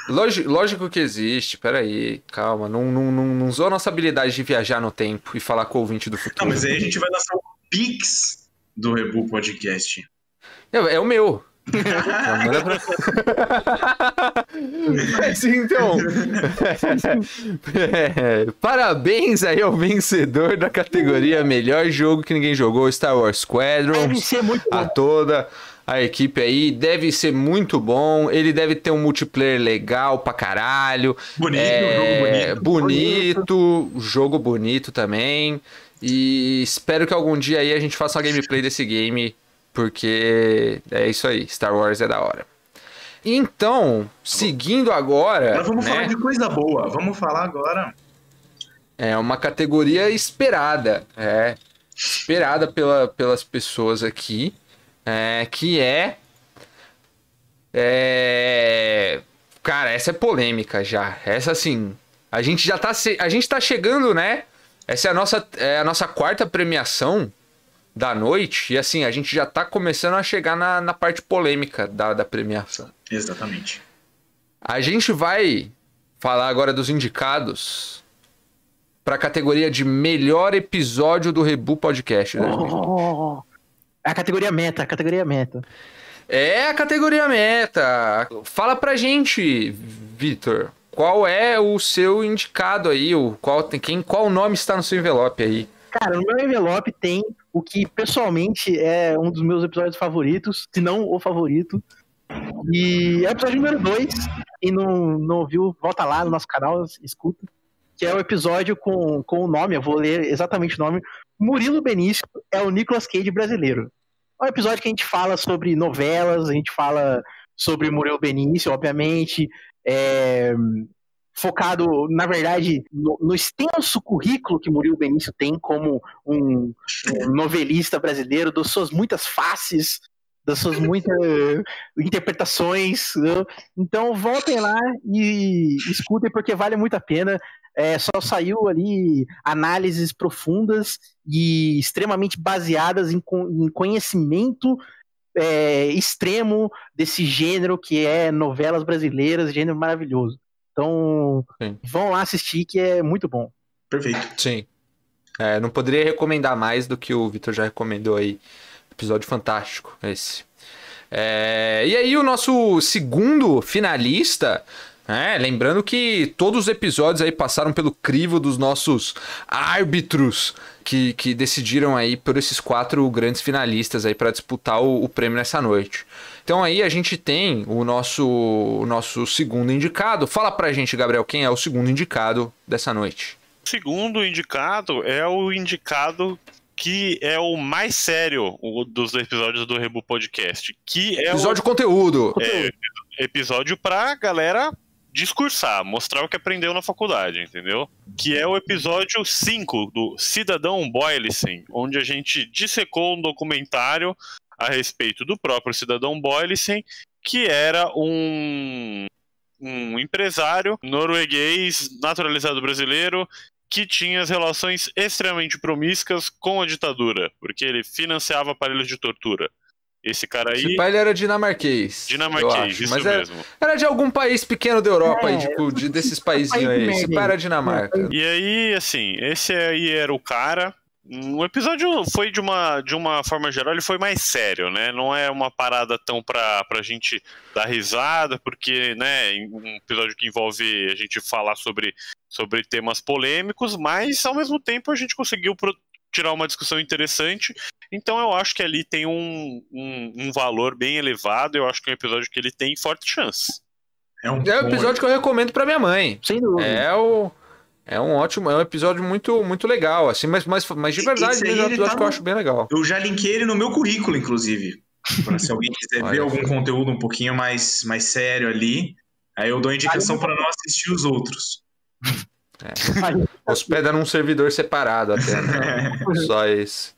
Lógico, lógico que existe, peraí, calma. Não, não, não, não usou a nossa habilidade de viajar no tempo e falar com o ouvinte do futuro. Não, mas aí a gente vai lançar o Pix do Rebu Podcast. É, é o meu. Pra- Mas então. É, parabéns aí ao vencedor da categoria Melhor Jogo que Ninguém Jogou, Star Wars Squadron. Deve ser muito a bom. toda a equipe aí. Deve ser muito bom. Ele deve ter um multiplayer legal pra caralho. Bonito, É, jogo bonito. bonito, jogo bonito também. E espero que algum dia aí a gente faça uma gameplay desse game, porque é isso aí, Star Wars é da hora. Então, seguindo agora, Agora vamos né, falar de coisa boa. Vamos falar agora. é uma categoria esperada, é esperada pela, pelas pessoas aqui, é, que é, é, cara, essa é polêmica já. Essa assim, a gente já tá, a gente tá chegando, né? Essa é a nossa, é a nossa quarta premiação da noite e assim a gente já tá começando a chegar na, na parte polêmica da, da premiação. Exatamente. A gente vai falar agora dos indicados para a categoria de melhor episódio do Rebu Podcast. né? Oh, é a categoria meta, a categoria meta. É a categoria meta. Fala pra gente, Vitor, qual é o seu indicado aí? O qual tem quem? Qual nome está no seu envelope aí? Cara, no meu envelope tem o que pessoalmente é um dos meus episódios favoritos, se não o favorito. E é o episódio número 2. Quem não, não ouviu, volta lá no nosso canal, escuta. que é o episódio com, com o nome, eu vou ler exatamente o nome, Murilo Benício é o Nicolas Cage brasileiro. É um episódio que a gente fala sobre novelas, a gente fala sobre Murilo Benício, obviamente, é, focado, na verdade, no, no, extenso currículo que Murilo Benício tem como um, um novelista brasileiro, das suas muitas faces, das suas muitas interpretações. Né? Então voltem lá e escutem, porque vale muito a pena. É, só saiu ali análises profundas e extremamente baseadas em, em conhecimento é, extremo desse gênero que é novelas brasileiras, gênero maravilhoso. Então, Sim. vão lá assistir que é muito bom. Perfeito. Sim. É, não poderia recomendar mais do que o Vitor já recomendou aí. Episódio fantástico esse. É, e aí o nosso segundo finalista é, lembrando que todos os episódios aí passaram pelo crivo dos nossos árbitros que, que decidiram aí por esses quatro grandes finalistas aí para disputar o, o, prêmio nessa noite. Então aí a gente tem o nosso, o nosso segundo indicado. Fala pra gente, Gabriel, quem é o segundo indicado dessa noite? O segundo indicado é o indicado que é o mais sério dos episódios do Rebu Podcast, que é episódio o... conteúdo. É, episódio pra galera discursar, mostrar o que aprendeu na faculdade, entendeu? Que é o episódio 5 do Cidadão Boylissen, onde a gente dissecou um documentário a respeito do próprio Cidadão Boylissen, que era um, um empresário norueguês naturalizado brasileiro que tinha as relações extremamente promíscuas com a ditadura, porque ele financiava aparelhos de tortura. Esse cara aí. Esse pai ele era dinamarquês. Dinamarquês, isso Mas mesmo. Era, era, de algum país pequeno da Europa, é, aí, tipo, de, desses países aí. Esse pai era Dinamarca. E aí, assim, esse aí era o cara. O episódio foi de uma, de uma forma geral, ele foi mais sério, né? Não é uma parada tão pra, pra gente dar risada, porque, né, um episódio que envolve a gente falar sobre, sobre temas polêmicos, mas ao mesmo tempo a gente conseguiu tirar uma discussão interessante. Então eu acho que ali tem um, um, um valor bem elevado. Eu acho que é um episódio que ele tem forte chance. É um, é um episódio que eu recomendo para minha mãe. Sem dúvida. É o. É um ótimo, é um episódio muito, muito legal, assim, mas, mas, mas de verdade é um episódio tá que eu acho bem legal. Eu já linkei ele no meu currículo, inclusive. Pra se alguém quiser ver algum conteúdo um pouquinho mais, mais sério ali, aí eu dou indicação para não assistir os outros. É. Hospeda num servidor separado até, né? Só isso.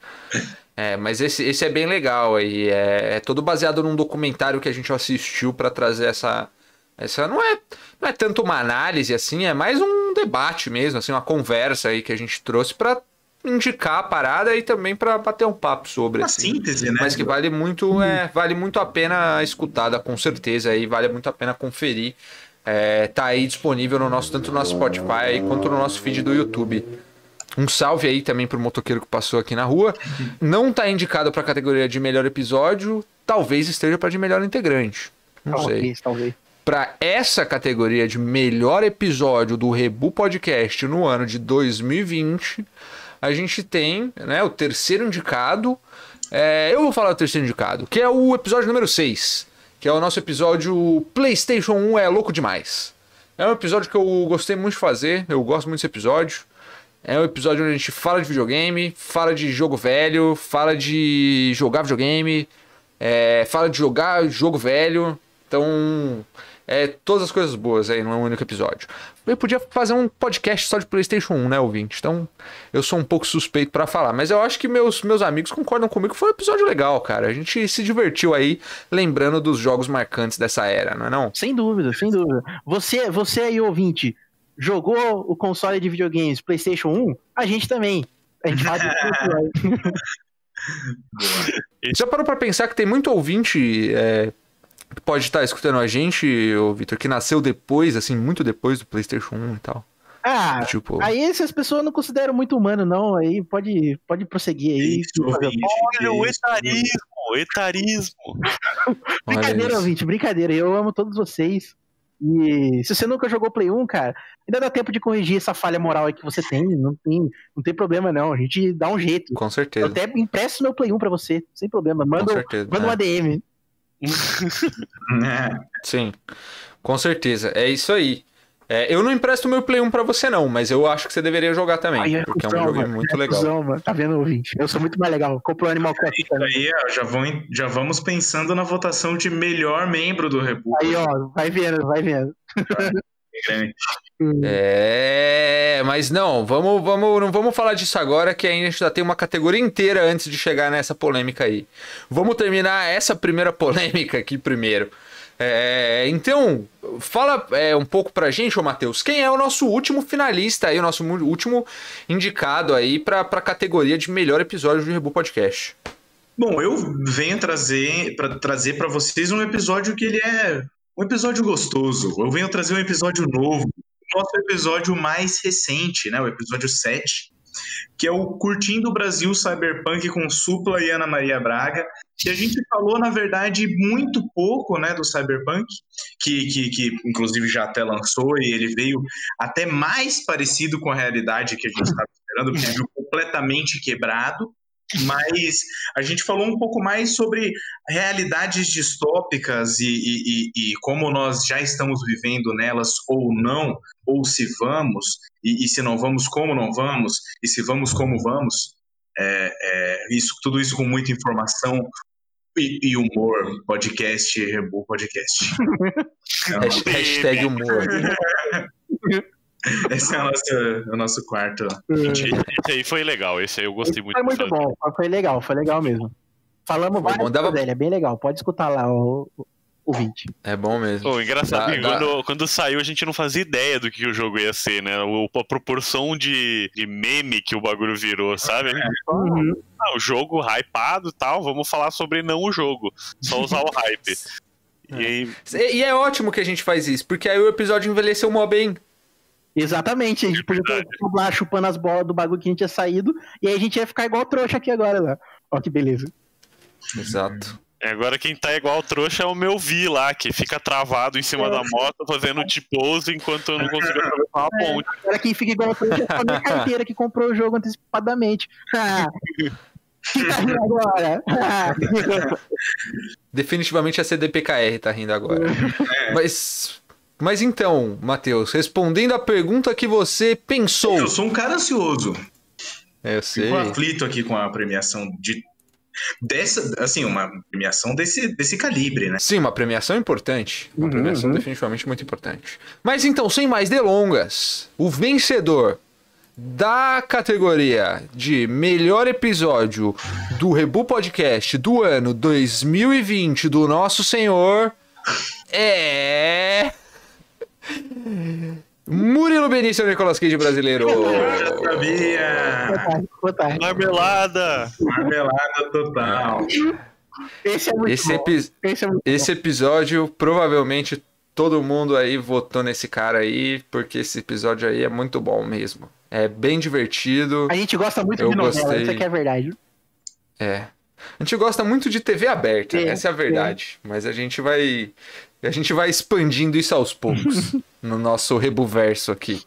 É, mas esse, esse é bem legal aí. É, é todo baseado num documentário que a gente assistiu para trazer essa. Essa não é, não é tanto uma análise assim, é mais um debate mesmo, assim, uma conversa aí que a gente trouxe para indicar a parada e também para bater um papo sobre. Uma assim. síntese, né? Mas que vale muito, é, vale muito a pena escutada, com certeza, aí vale muito a pena conferir. É, tá aí disponível no nosso, tanto no nosso Spotify quanto no nosso feed do YouTube. Um salve aí também pro motoqueiro que passou aqui na rua. Não tá indicado pra categoria de melhor episódio, talvez esteja para de melhor integrante. Não talvez, sei. Talvez. Para essa categoria de melhor episódio do Rebu Podcast no ano de 2020, a gente tem né, o terceiro indicado. É, eu vou falar do terceiro indicado, que é o episódio número 6 que é o nosso episódio PlayStation 1 é louco demais. É um episódio que eu gostei muito de fazer, eu gosto muito desse episódio. É um episódio onde a gente fala de videogame, fala de jogo velho, fala de jogar videogame, é, fala de jogar jogo velho. Então, é, todas as coisas boas aí num único episódio. Eu podia fazer um podcast só de PlayStation 1, né, ouvinte? Então, eu sou um pouco suspeito para falar. Mas eu acho que meus, meus amigos concordam comigo que foi um episódio legal, cara. A gente se divertiu aí, lembrando dos jogos marcantes dessa era, não é não? Sem dúvida, sem dúvida. Você, você aí, ouvinte, jogou o console de videogames PlayStation 1? A gente também. A gente faz Já parou pra pensar que tem muito ouvinte é, pode estar escutando a gente, o Vitor, que nasceu depois, assim, muito depois do PlayStation 1 e tal. Ah, tipo... aí essas pessoas não consideram muito humano, não. Aí pode, pode prosseguir aí. Isso, Olha, o etarismo, etarismo. brincadeira, ouvinte, brincadeira. Eu amo todos vocês. E se você nunca jogou Play 1, cara, ainda dá tempo de corrigir essa falha moral aí que você tem. Não tem, não tem problema, não. A gente dá um jeito. Com certeza. Eu até impresso meu Play 1 pra você, sem problema. Manda, certeza, manda é. uma DM. Sim, com certeza. É isso aí. É, eu não empresto meu Play 1 pra você, não, mas eu acho que você deveria jogar também. Aí é porque é um cuzão, jogo mano. muito É legal. cuzão, mano. Tá vendo, ouvinte? Eu sou muito mais legal. Comprou Animal Crossing aí, ó, já, vão, já vamos pensando na votação de melhor membro do República. Aí, ó, vai vendo, vai vendo. Grande. É, mas não, vamos, vamos, não vamos falar disso agora, que ainda a gente já tem uma categoria inteira antes de chegar nessa polêmica aí. Vamos terminar essa primeira polêmica aqui primeiro. É, então, fala é, um pouco pra gente, ô Matheus, quem é o nosso último finalista aí, o nosso último indicado aí pra, pra categoria de melhor episódio do Rebu Podcast. Bom, eu venho trazer para trazer para vocês um episódio que ele é um episódio gostoso. Eu venho trazer um episódio novo, nosso episódio mais recente, né, o episódio 7, que é o Curtindo o Brasil Cyberpunk com Supla e Ana Maria Braga, que a gente falou, na verdade, muito pouco, né, do Cyberpunk, que, que, que inclusive já até lançou e ele veio até mais parecido com a realidade que a gente estava esperando, porque ele veio completamente quebrado. Mas a gente falou um pouco mais sobre realidades distópicas e, e- e- como nós já estamos vivendo nelas ou não, ou se vamos, e, e se não vamos, como não vamos, e se vamos, como vamos. É, é, isso, tudo isso com muita informação e, humor. Podcast, Rebu Podcast. Então, Hasht- Hashtag humor. esse é o nosso, o nosso quarto. Esse aí foi legal, esse aí eu gostei muito. Foi muito bom, foi legal, foi legal mesmo. Falamos várias bom, dava- dele, é bem legal. Pode escutar lá o, o, o 20. É bom mesmo. Pô, engraçado Dá- dá- quando, quando saiu a gente não fazia ideia do que o jogo ia ser, né? O- a proporção de, de meme que o bagulho virou, sabe? Gente falou, Uhum. ah, o jogo hypado e tal, vamos falar sobre não o jogo, só usar o hype. E aí, E e é ótimo que a gente faz isso, porque aí o episódio envelheceu mó bem. Exatamente, a gente podia ter lá chupando as bolas do bagulho que a gente tinha saído, e aí a gente ia ficar igual trouxa aqui agora lá. Ó que beleza. Exato. agora quem tá igual trouxa é o meu Vi lá, que fica travado em cima da moto fazendo T-pose enquanto eu não consigo atravessar uma ponte. Agora quem fica igual trouxa é a minha carteira que comprou o jogo antecipadamente. Ah, que tá rindo agora? Ah. Definitivamente a CDPKR tá rindo agora. Mas, mas então, Matheus, respondendo a pergunta que você pensou. Eu sou um cara ansioso. É, eu sei. Fico aflito aqui com a premiação de dessa, assim, uma premiação desse, desse calibre, né? Sim, uma premiação importante. Uma Uhum, premiação uhum. definitivamente muito importante. Mas então, sem mais delongas, o vencedor da categoria de melhor episódio do Rebu Podcast do ano 2020 do Nosso Senhor é. Murilo Benício Nicolas Cage brasileiro. Eu sabia! Boa tarde, boa tarde. Marmelada! Marmelada total. Esse é muito Esse, bom. epi- Esse é muito esse episódio, provavelmente todo mundo aí votou nesse cara aí, porque esse episódio aí é muito bom mesmo. É bem divertido. A gente gosta muito Eu de novela, gostei. isso aqui é verdade. É. A gente gosta muito de TV aberta, É, essa é a verdade. Mas a gente vai. A gente vai expandindo isso aos poucos no nosso rebuverso aqui.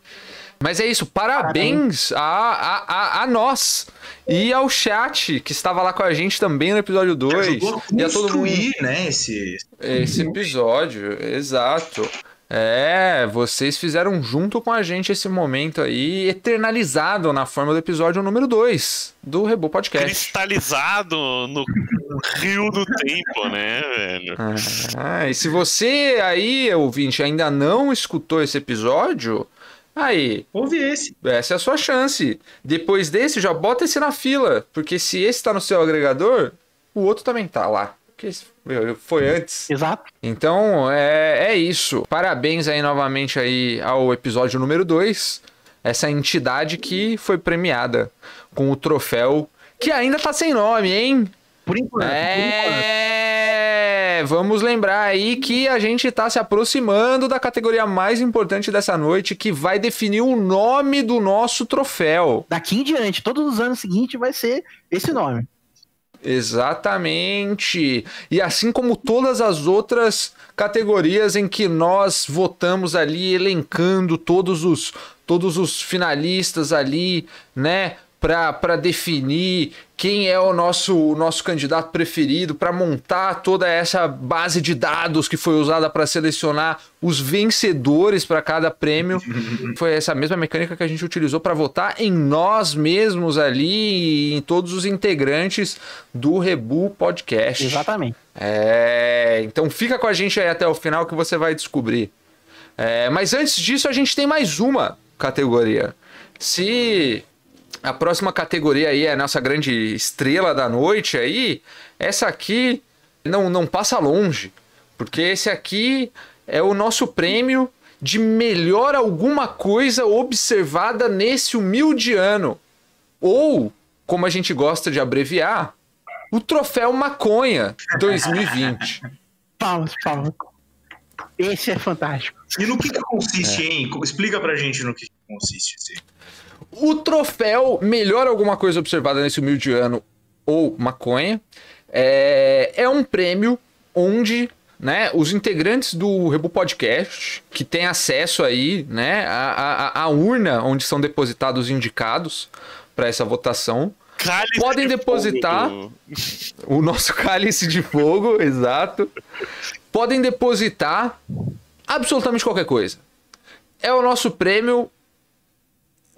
Mas é isso, parabéns a, a, a, a nós e ao chat que estava lá com a gente também no episódio 2. Ajudou a E a todo mundo. né, esse... Esse episódio, exato. É, vocês fizeram junto com a gente esse momento aí, eternalizado na forma do episódio número 2 do Rebu Podcast. Cristalizado no rio do tempo, né, velho? Ah, e se você aí, ouvinte, ainda não escutou esse episódio, aí, Ouve esse. essa é a sua chance. Depois desse, já bota esse na fila, porque se esse tá no seu agregador, o outro também tá lá. Porque esse foi antes. Exato. Então, é, é isso. Parabéns aí novamente aí ao episódio número 2. Essa entidade que foi premiada com o troféu que ainda tá sem nome, hein? Por enquanto. por enquanto. É, vamos lembrar aí que a gente tá se aproximando da categoria mais importante dessa noite, que vai definir o nome do nosso troféu. Daqui em diante, todos os anos seguintes vai ser esse nome. Exatamente. E assim como todas as outras categorias em que nós votamos ali, elencando todos os, todos os finalistas ali, né? Para definir quem é o nosso, o nosso candidato preferido, para montar toda essa base de dados que foi usada para selecionar os vencedores para cada prêmio. foi essa mesma mecânica que a gente utilizou para votar em nós mesmos ali, em todos os integrantes do Rebu Podcast. Exatamente. É, então fica com a gente aí até o final que você vai descobrir. É, mas antes disso, a gente tem mais uma categoria. Se a próxima categoria aí é a nossa grande estrela da noite aí, essa aqui não, não passa longe, porque esse aqui é o nosso prêmio de melhor alguma coisa observada nesse humilde ano. Ou, como a gente gosta de abreviar, o troféu Maconha 2020. Palmas, palmas. Esse é fantástico. E no que, que consiste, hein? Explica pra gente no que, que consiste esse. O troféu Melhor Alguma Coisa Observada nesse humilde ano, ou Maconha, é, é um prêmio onde né, os integrantes do Rebu Podcast, que têm acesso aí né, à urna onde são depositados os indicados para essa votação, Cálice podem de depositar fogo. o nosso cálice de fogo, exato. Podem depositar absolutamente qualquer coisa. É o nosso prêmio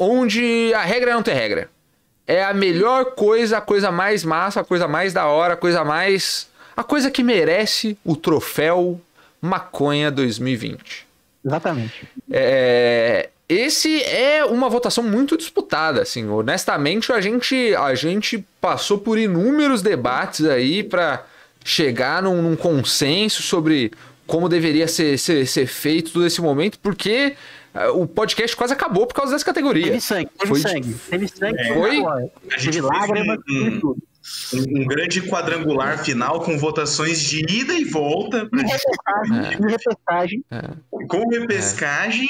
onde a regra não tem regra. É a melhor coisa, a coisa mais massa, a coisa mais da hora, a coisa mais. A coisa que merece o troféu Maconha 2020. Exatamente. É, esse é uma votação muito disputada, assim. Honestamente, a gente, a gente passou por inúmeros debates aí para chegar num, num consenso sobre como deveria ser, ser, ser feito todo esse momento, porque o podcast quase acabou por causa dessa categoria. Teve sangue, teve Foi- sangue. Teve sangue. Foi? agora. A gente Teve lágrimas, um- teve tudo. Um, um grande quadrangular final com votações de ida e volta, E repescagem, e repescagem. com repescagem.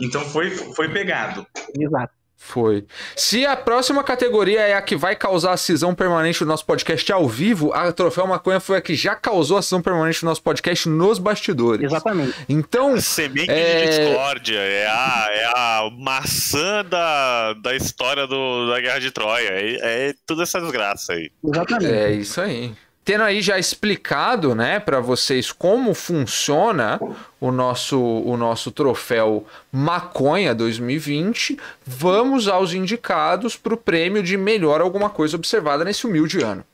Então foi, foi pegado. Exato. Foi. Se a próxima categoria é a que vai causar a cisão permanente do nosso podcast ao vivo, a Troféu Maconha foi a que já causou a cisão permanente do nosso podcast nos bastidores. Exatamente. Então, Semente É- de discórdia. É a, é a maçã da, da história do, da Guerra de Troia. É, é toda essa desgraça aí. Exatamente. É isso aí. Tendo aí já explicado, né, para vocês como funciona o nosso o nosso troféu Maconha 2020, vamos aos indicados para o prêmio de melhor alguma coisa observada nesse humilde ano.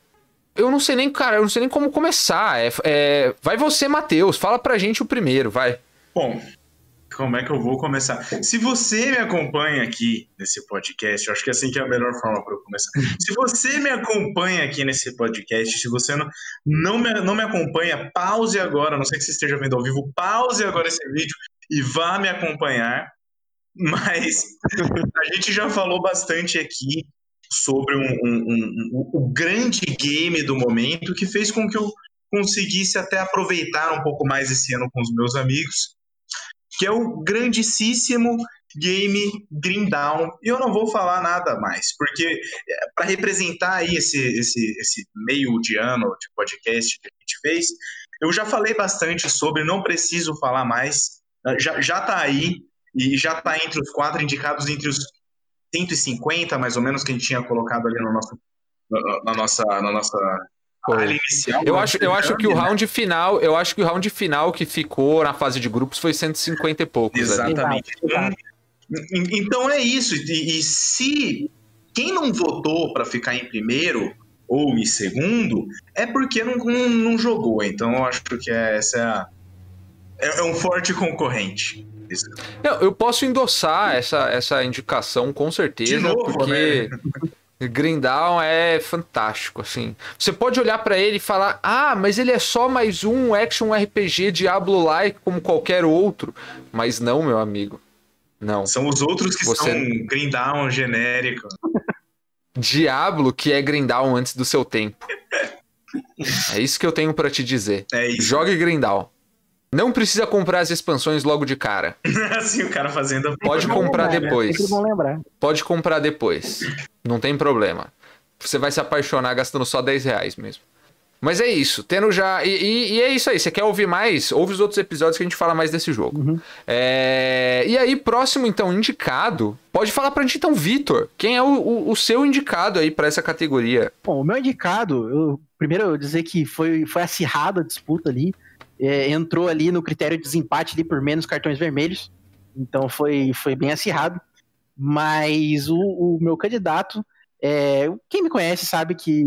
Eu não sei nem, cara, eu não sei nem como começar. É, é- vai você, Matheus, fala pra gente o primeiro, vai. Bom, como é que eu vou começar? Se você me acompanha aqui nesse podcast, eu acho que assim que é a melhor forma para eu começar. Se você me acompanha aqui nesse podcast, se você não, não, me, não me acompanha, pause agora, não sei que você esteja vendo ao vivo, pause agora esse vídeo e vá me acompanhar. Mas a gente já falou bastante aqui sobre um- um- um- o grande game do momento que fez com que eu conseguisse até aproveitar um pouco mais esse ano com os meus amigos que é o grandíssimo game Green Down. E eu não vou falar nada mais, porque para representar aí esse, esse, esse meio de ano de podcast que a gente fez, eu já falei bastante sobre, não preciso falar mais, já, já tá aí, e já tá entre os quatro indicados, entre os 150, mais ou menos, que a gente tinha colocado ali no nosso, na, na nossa, na nossa inicial. Eu acho, eu acho que o né? round final, eu acho que o round final que ficou na fase de grupos foi 150 e poucos. ali. Exatamente. Exato, Então, então é isso. E, e se quem não votou para ficar em primeiro ou em segundo, é porque não, não, não jogou. Então eu acho que é- essa é, a- é, é um forte concorrente. Eu, eu posso endossar essa, essa indicação com certeza, De novo, porque Green Dawn é fantástico, assim. Você pode olhar pra ele e falar: "Ah, mas ele é só mais um action RPG Diablo-like como qualquer outro". Mas não, meu amigo. Não. São os outros que Você- são green down genérico. Diablo que é Green Dawn antes do seu tempo. É isso que eu tenho pra te dizer. É isso. Jogue Green Dawn. Não precisa comprar as expansões logo de cara. assim o cara fazendo. Pode comprar lembrar, né? depois. Bom lembrar. Pode comprar depois. Não tem problema. Você vai se apaixonar gastando só 10 reais mesmo. Mas é isso, tendo já. E, e- e é isso aí. Você quer ouvir mais? Ouve os outros episódios que a gente fala mais desse jogo. Uhum. É, E aí, próximo, então, indicado. Pode falar pra gente, então, Vitor. Quem é o, o- o seu indicado aí pra essa categoria? Bom, o meu indicado, eu, primeiro eu dizer que foi, foi acirrada a disputa ali. É, entrou ali no critério de desempate ali por menos cartões vermelhos. Então foi, foi bem acirrado. Mas o, o meu candidato, é, quem me conhece sabe que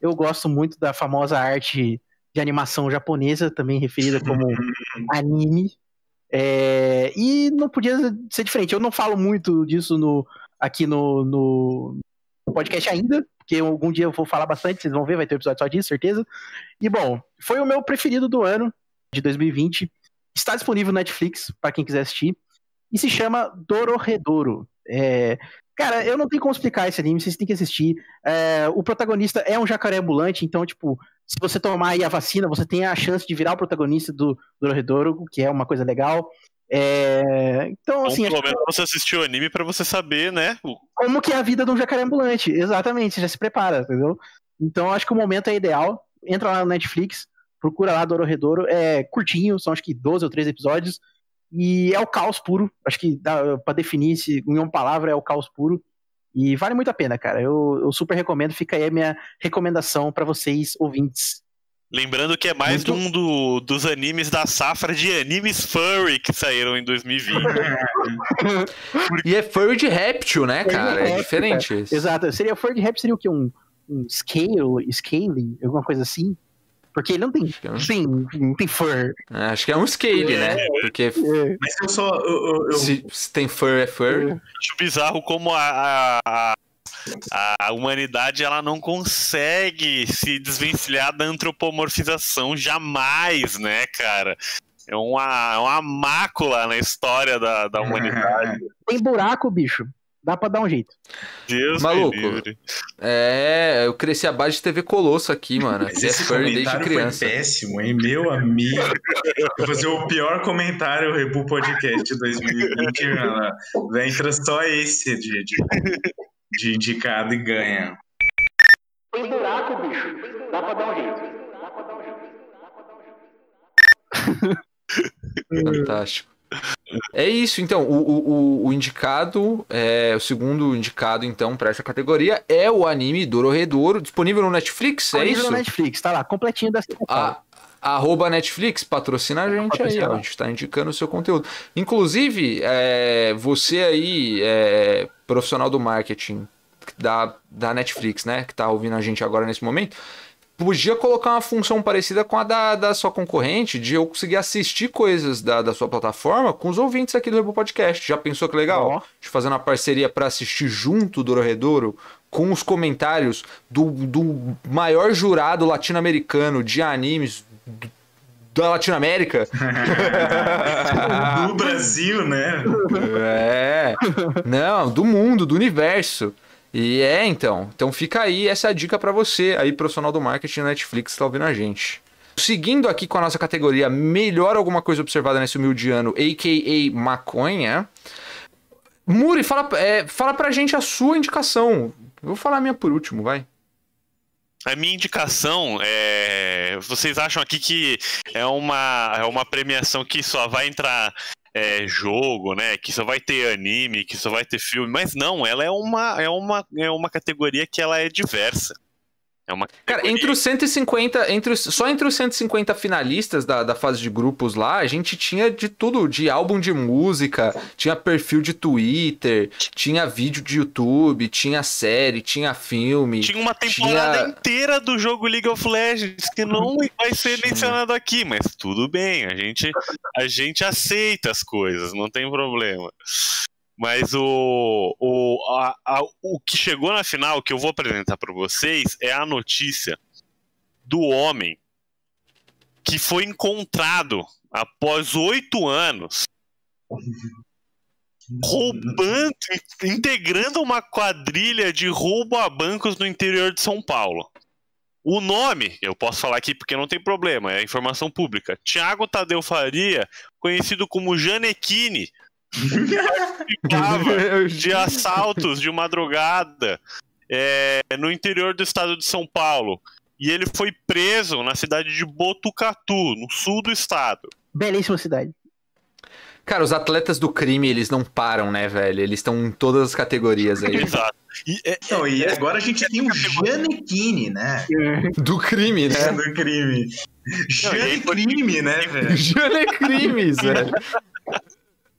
eu gosto muito da famosa arte de animação japonesa, também referida como anime. É, e não podia ser diferente. Eu não falo muito disso no, aqui no, no podcast ainda, porque algum dia eu vou falar bastante, vocês vão ver, vai ter um episódio só disso, certeza. E bom, foi o meu preferido do ano, de 2020. Está disponível no Netflix, para quem quiser assistir. E se chama Dororedoro. É, cara, eu não tenho como explicar esse anime, vocês têm que assistir. É, o protagonista é um jacaré ambulante, então, tipo, se você tomar aí a vacina, você tem a chance de virar o protagonista do Dororedoro, o que é uma coisa legal. É, então, assim, pelo que- menos você assistiu o anime pra você saber, né? como que é a vida de um jacaré ambulante. Exatamente, você já se prepara, entendeu? Então acho que o momento é ideal. Entra lá no Netflix, procura lá Dororedoro. É curtinho, são acho que 12 ou 13 episódios. E é o caos puro. Acho que dá pra definir se em uma palavra é o caos puro. E vale muito a pena, cara. Eu, eu super recomendo. Fica aí a minha recomendação pra vocês, ouvintes. Lembrando que é mais Muito- um do- dos animes da safra de animes furry que saíram em 2020. E é furry de réptil, né, Furry de cara? É réptil, diferente isso. Exato. Seria Ford Rap seria o quê? Um, um scale, scale, alguma coisa assim? Porque ele não tem, é um- sim, não tem fur. É, acho que é um scale, né? Porque É. Mas eu só. Eu, eu- se, se tem fur é fur. Acho bizarro como a, a, a- humanidade ela não consegue se desvencilhar da antropomorfização jamais, né, cara? É uma, é uma mácula na história da, da humanidade. Tem buraco, bicho. Dá pra dar um jeito. Deus Maluco. me livre. É, eu cresci a base de TV Colosso aqui, mano. Mas é esse furry desde criança. foi péssimo, hein? Meu amigo. Vou fazer o pior comentário Rebu Podcast 2020, mano. Entra só esse de, de, de indicado e ganha. Tem buraco, bicho. Dá pra dar um jeito. Fantástico. É isso, então. O, o, o- indicado, é, o segundo indicado, então, pra essa categoria é o anime Dororedoro, disponível no Netflix, é Disponível isso? no Netflix, tá lá, completinho da A, arroba Netflix, patrocina a gente aí, ó, a gente tá indicando o seu conteúdo. Inclusive, é, você aí, é, profissional do marketing da, da Netflix, né, que tá ouvindo a gente agora nesse momento, podia colocar uma função parecida com a da, da sua concorrente, de eu conseguir assistir coisas da, da sua plataforma com os ouvintes aqui do Rebo Podcast. Já pensou que legal? Ó. De fazer uma parceria para assistir junto do Dororedoro com os comentários do, do maior jurado latino-americano de animes do- da Latinoamérica. Do Brasil, né? É. Não, do mundo, do universo. E é, então. Então fica aí essa dica pra você, aí, profissional do marketing da Netflix, tá ouvindo a gente. Seguindo aqui com a nossa categoria Melhor Alguma Coisa Observada nesse humilde ano, a.k.a. Maconha. Muri, fala, é, fala pra gente a sua indicação. Eu vou falar a minha por último, vai. A minha indicação é. Vocês acham aqui que é uma, é uma premiação que só vai entrar é, jogo, né? Que só vai ter anime, que só vai ter filme. Mas não, ela é uma, é uma, é uma categoria que ela é diversa. É uma Cara, entre os 150, entre os, só entre os 150 finalistas da, da fase de grupos lá, a gente tinha de tudo, de álbum de música, tinha perfil de Twitter, tinha vídeo de YouTube, tinha série, tinha filme. Tinha uma temporada Tinha- inteira do jogo League of Legends que não vai ser mencionado aqui, mas tudo bem, a gente, a gente aceita as coisas, não tem problema. Mas o, o, a- a- o que chegou na final, que eu vou apresentar para vocês, é a notícia do homem que foi encontrado após oito anos roubando, integrando uma quadrilha de roubo a bancos no interior de São Paulo. O nome, eu posso falar aqui porque não tem problema, é informação pública. Tiago Tadeu Faria, conhecido como Janequine, participava de assaltos de madrugada é, no interior do estado de São Paulo. e ele foi preso na cidade de Botucatu, no sul do estado. Belíssima cidade. Cara, os atletas do crime, eles não param, né, velho? Eles estão em todas as categorias aí. Exato. E, é- Então, e agora a gente tem o Janequine, né? Do crime, né? Do crime. E Janecrime, né, velho? Jane Crimes, velho.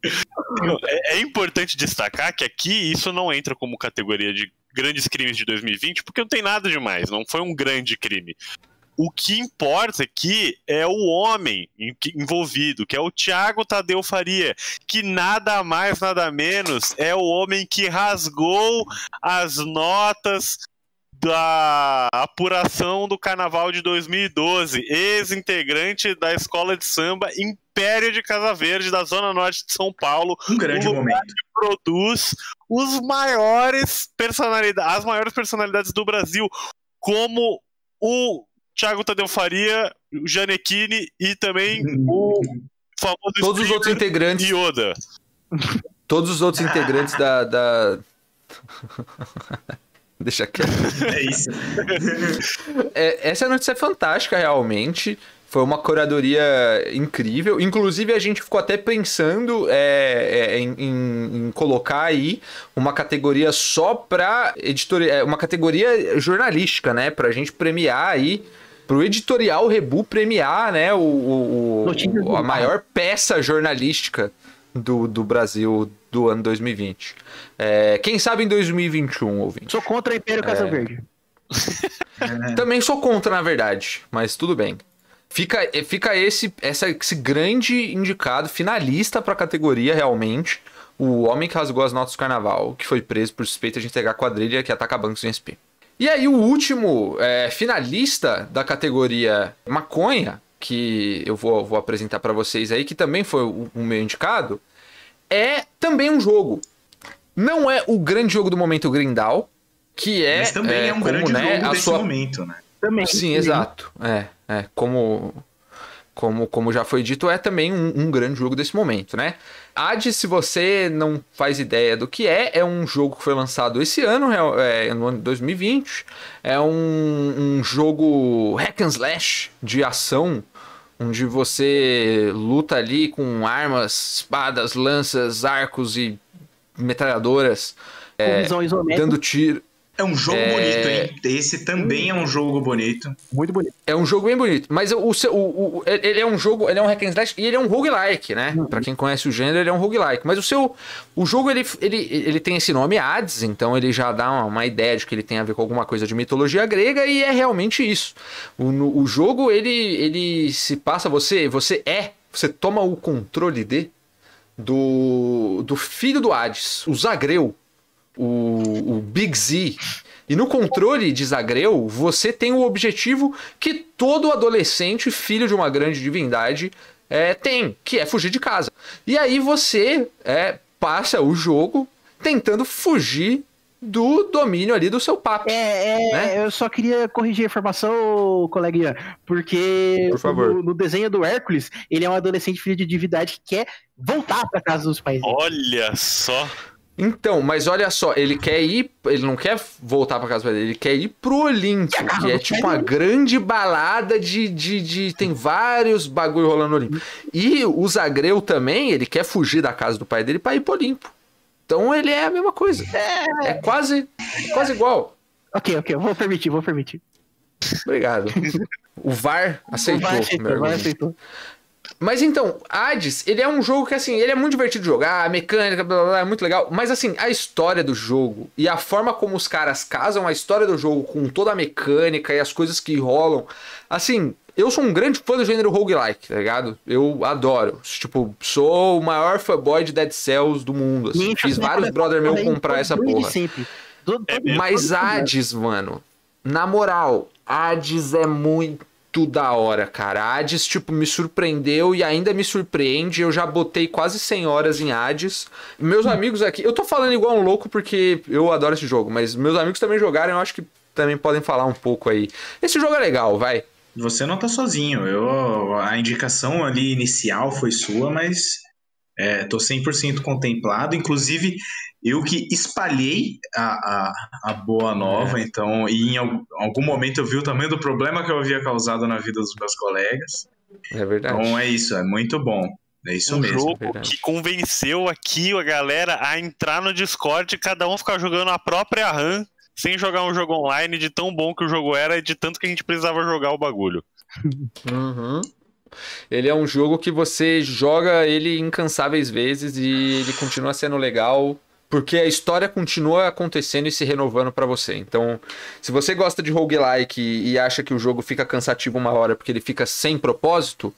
É, é importante destacar que aqui isso não entra como categoria de grandes crimes de 2020, porque não tem nada demais, não foi um grande crime. O que importa aqui é o homem envolvido, que é o Thiago Tadeu Faria, que nada mais, nada menos é o homem que rasgou as notas da apuração do Carnaval de 2012, ex-integrante da escola de samba Império de Casa Verde, da Zona Norte de São Paulo, Um grande lugar momento. produz os maiores personalidades, as maiores personalidades do Brasil, como o Thiago Tadeu Faria, o Janequine e também o famoso Todos os outros integrantes, Yoda. todos os outros integrantes da. da... Deixa quieto. É isso. É, essa notícia é fantástica, realmente. Foi uma curadoria incrível. Inclusive, a gente ficou até pensando é, é, em, em- colocar aí uma categoria só pra editorial. Uma categoria jornalística, né? Pra gente premiar aí. Pro editorial Rebu premiar, né? O, o- o- o- a maior peça jornalística do, do Brasil do ano 2020. É, quem sabe em 2021, ouvinte. Sou contra o Império Casa Verde. Também sou contra, na verdade, mas tudo bem. Fica, eh, fica esse, essa, esse grande indicado, finalista pra categoria, realmente. O homem que rasgou as notas do carnaval, que foi preso por suspeita de entregar quadrilha que ataca bancos em SP. E aí, o último eh, finalista da categoria maconha, que eu vou, vou apresentar pra vocês aí, que também foi o, o meu indicado, é também um jogo. Não é o grande jogo do momento Grindal, que é. Mas também é, eh, um como, grande né, jogo a desse sua momento, né? Também. Sim, exato. É, é como, como, como já foi dito, é também um, um grande jogo desse momento, né? Hades, se você não faz ideia do que é, é um jogo que foi lançado esse ano, é, é, no ano de 2020. É um, um jogo hack and slash de ação, onde você luta ali com armas, espadas, lanças, arcos e metralhadoras, Com visão isométrica, dando tiro. É um jogo É. bonito, hein? Esse também é um jogo bonito. muito bonito. É um jogo bem bonito, mas o, seu- o, o- ele é um jogo, ele é um hack and slash e ele é um roguelike, né? Pra quem conhece o gênero, ele é um roguelike. Mas o seu, o jogo ele, ele, ele tem esse nome Hades, então ele já dá uma, uma ideia de que ele tem a ver com alguma coisa de mitologia grega e é realmente isso. O, no- o jogo ele, ele se passa, você, você é, você toma o controle de do, do filho do Hades, o Zagreu, o, o Big Z. E no controle de Zagreu, você tem o objetivo que todo adolescente, filho de uma grande divindade, é, tem, que é fugir de casa. E aí você é, passa o jogo tentando fugir do domínio ali do seu papo. É, é, Né? eu só queria corrigir a informação, coleguinha, porque Por favor. No, no desenho do Hércules, ele é um adolescente filho de divindade que quer voltar pra casa dos pais. Olha só. Então, mas olha só, ele quer ir, ele não quer voltar pra casa dele, ele quer ir pro Olimpo, Que é a casa que é tipo uma grande balada de, de, de- tem vários bagulho rolando no Olimpo. E o Zagreu também, ele quer fugir da casa do pai dele pra ir pro Olimpo. Então ele é a mesma coisa. É quase, quase igual. Ok, ok, eu vou permitir, vou permitir. Obrigado. O VAR aceitou. vai meu aceitou, vai argumento. aceitou. Mas então, Hades, ele é um jogo que, assim, ele é muito divertido de jogar, a mecânica, blá, blá, blá, é muito legal. Mas, assim, a história do jogo e a forma como os caras casam a história do jogo com toda a mecânica e as coisas que rolam, assim, eu sou um grande fã do gênero roguelike, tá ligado? Eu adoro. Tipo, sou o maior fanboy de Dead Cells do mundo, assim. Fiz vários brother meu comprar essa porra. Sempre. Do- É? Mas Hades, mano, na moral, Hades é muito da hora, cara. Hades, tipo, me surpreendeu e ainda me surpreende. Eu já botei quase 100 horas em Hades. Meus amigos aqui, eu tô falando igual um louco porque eu adoro esse jogo, mas meus amigos também jogaram, eu acho que também podem falar um pouco aí. Esse jogo é legal, vai. Você não tá sozinho. Eu, a indicação ali inicial foi sua, mas é, tô 100% contemplado. Inclusive, Eu que espalhei a, a, a boa nova, É. então, e em algum, algum momento eu vi o tamanho do problema que eu havia causado na vida dos meus colegas. É verdade. Então é isso, é muito bom. É isso um mesmo. jogo verdade. que convenceu aqui a galera a entrar no Discord e cada um ficar jogando a própria RAM sem jogar um jogo online de tão bom que o jogo era e de tanto que a gente precisava jogar o bagulho. Uhum. Ele é um jogo que você joga ele incansáveis vezes e ele continua sendo legal. Porque a história continua acontecendo e se renovando pra você. Então, se você gosta de roguelike e acha que o jogo fica cansativo uma hora porque ele fica sem propósito,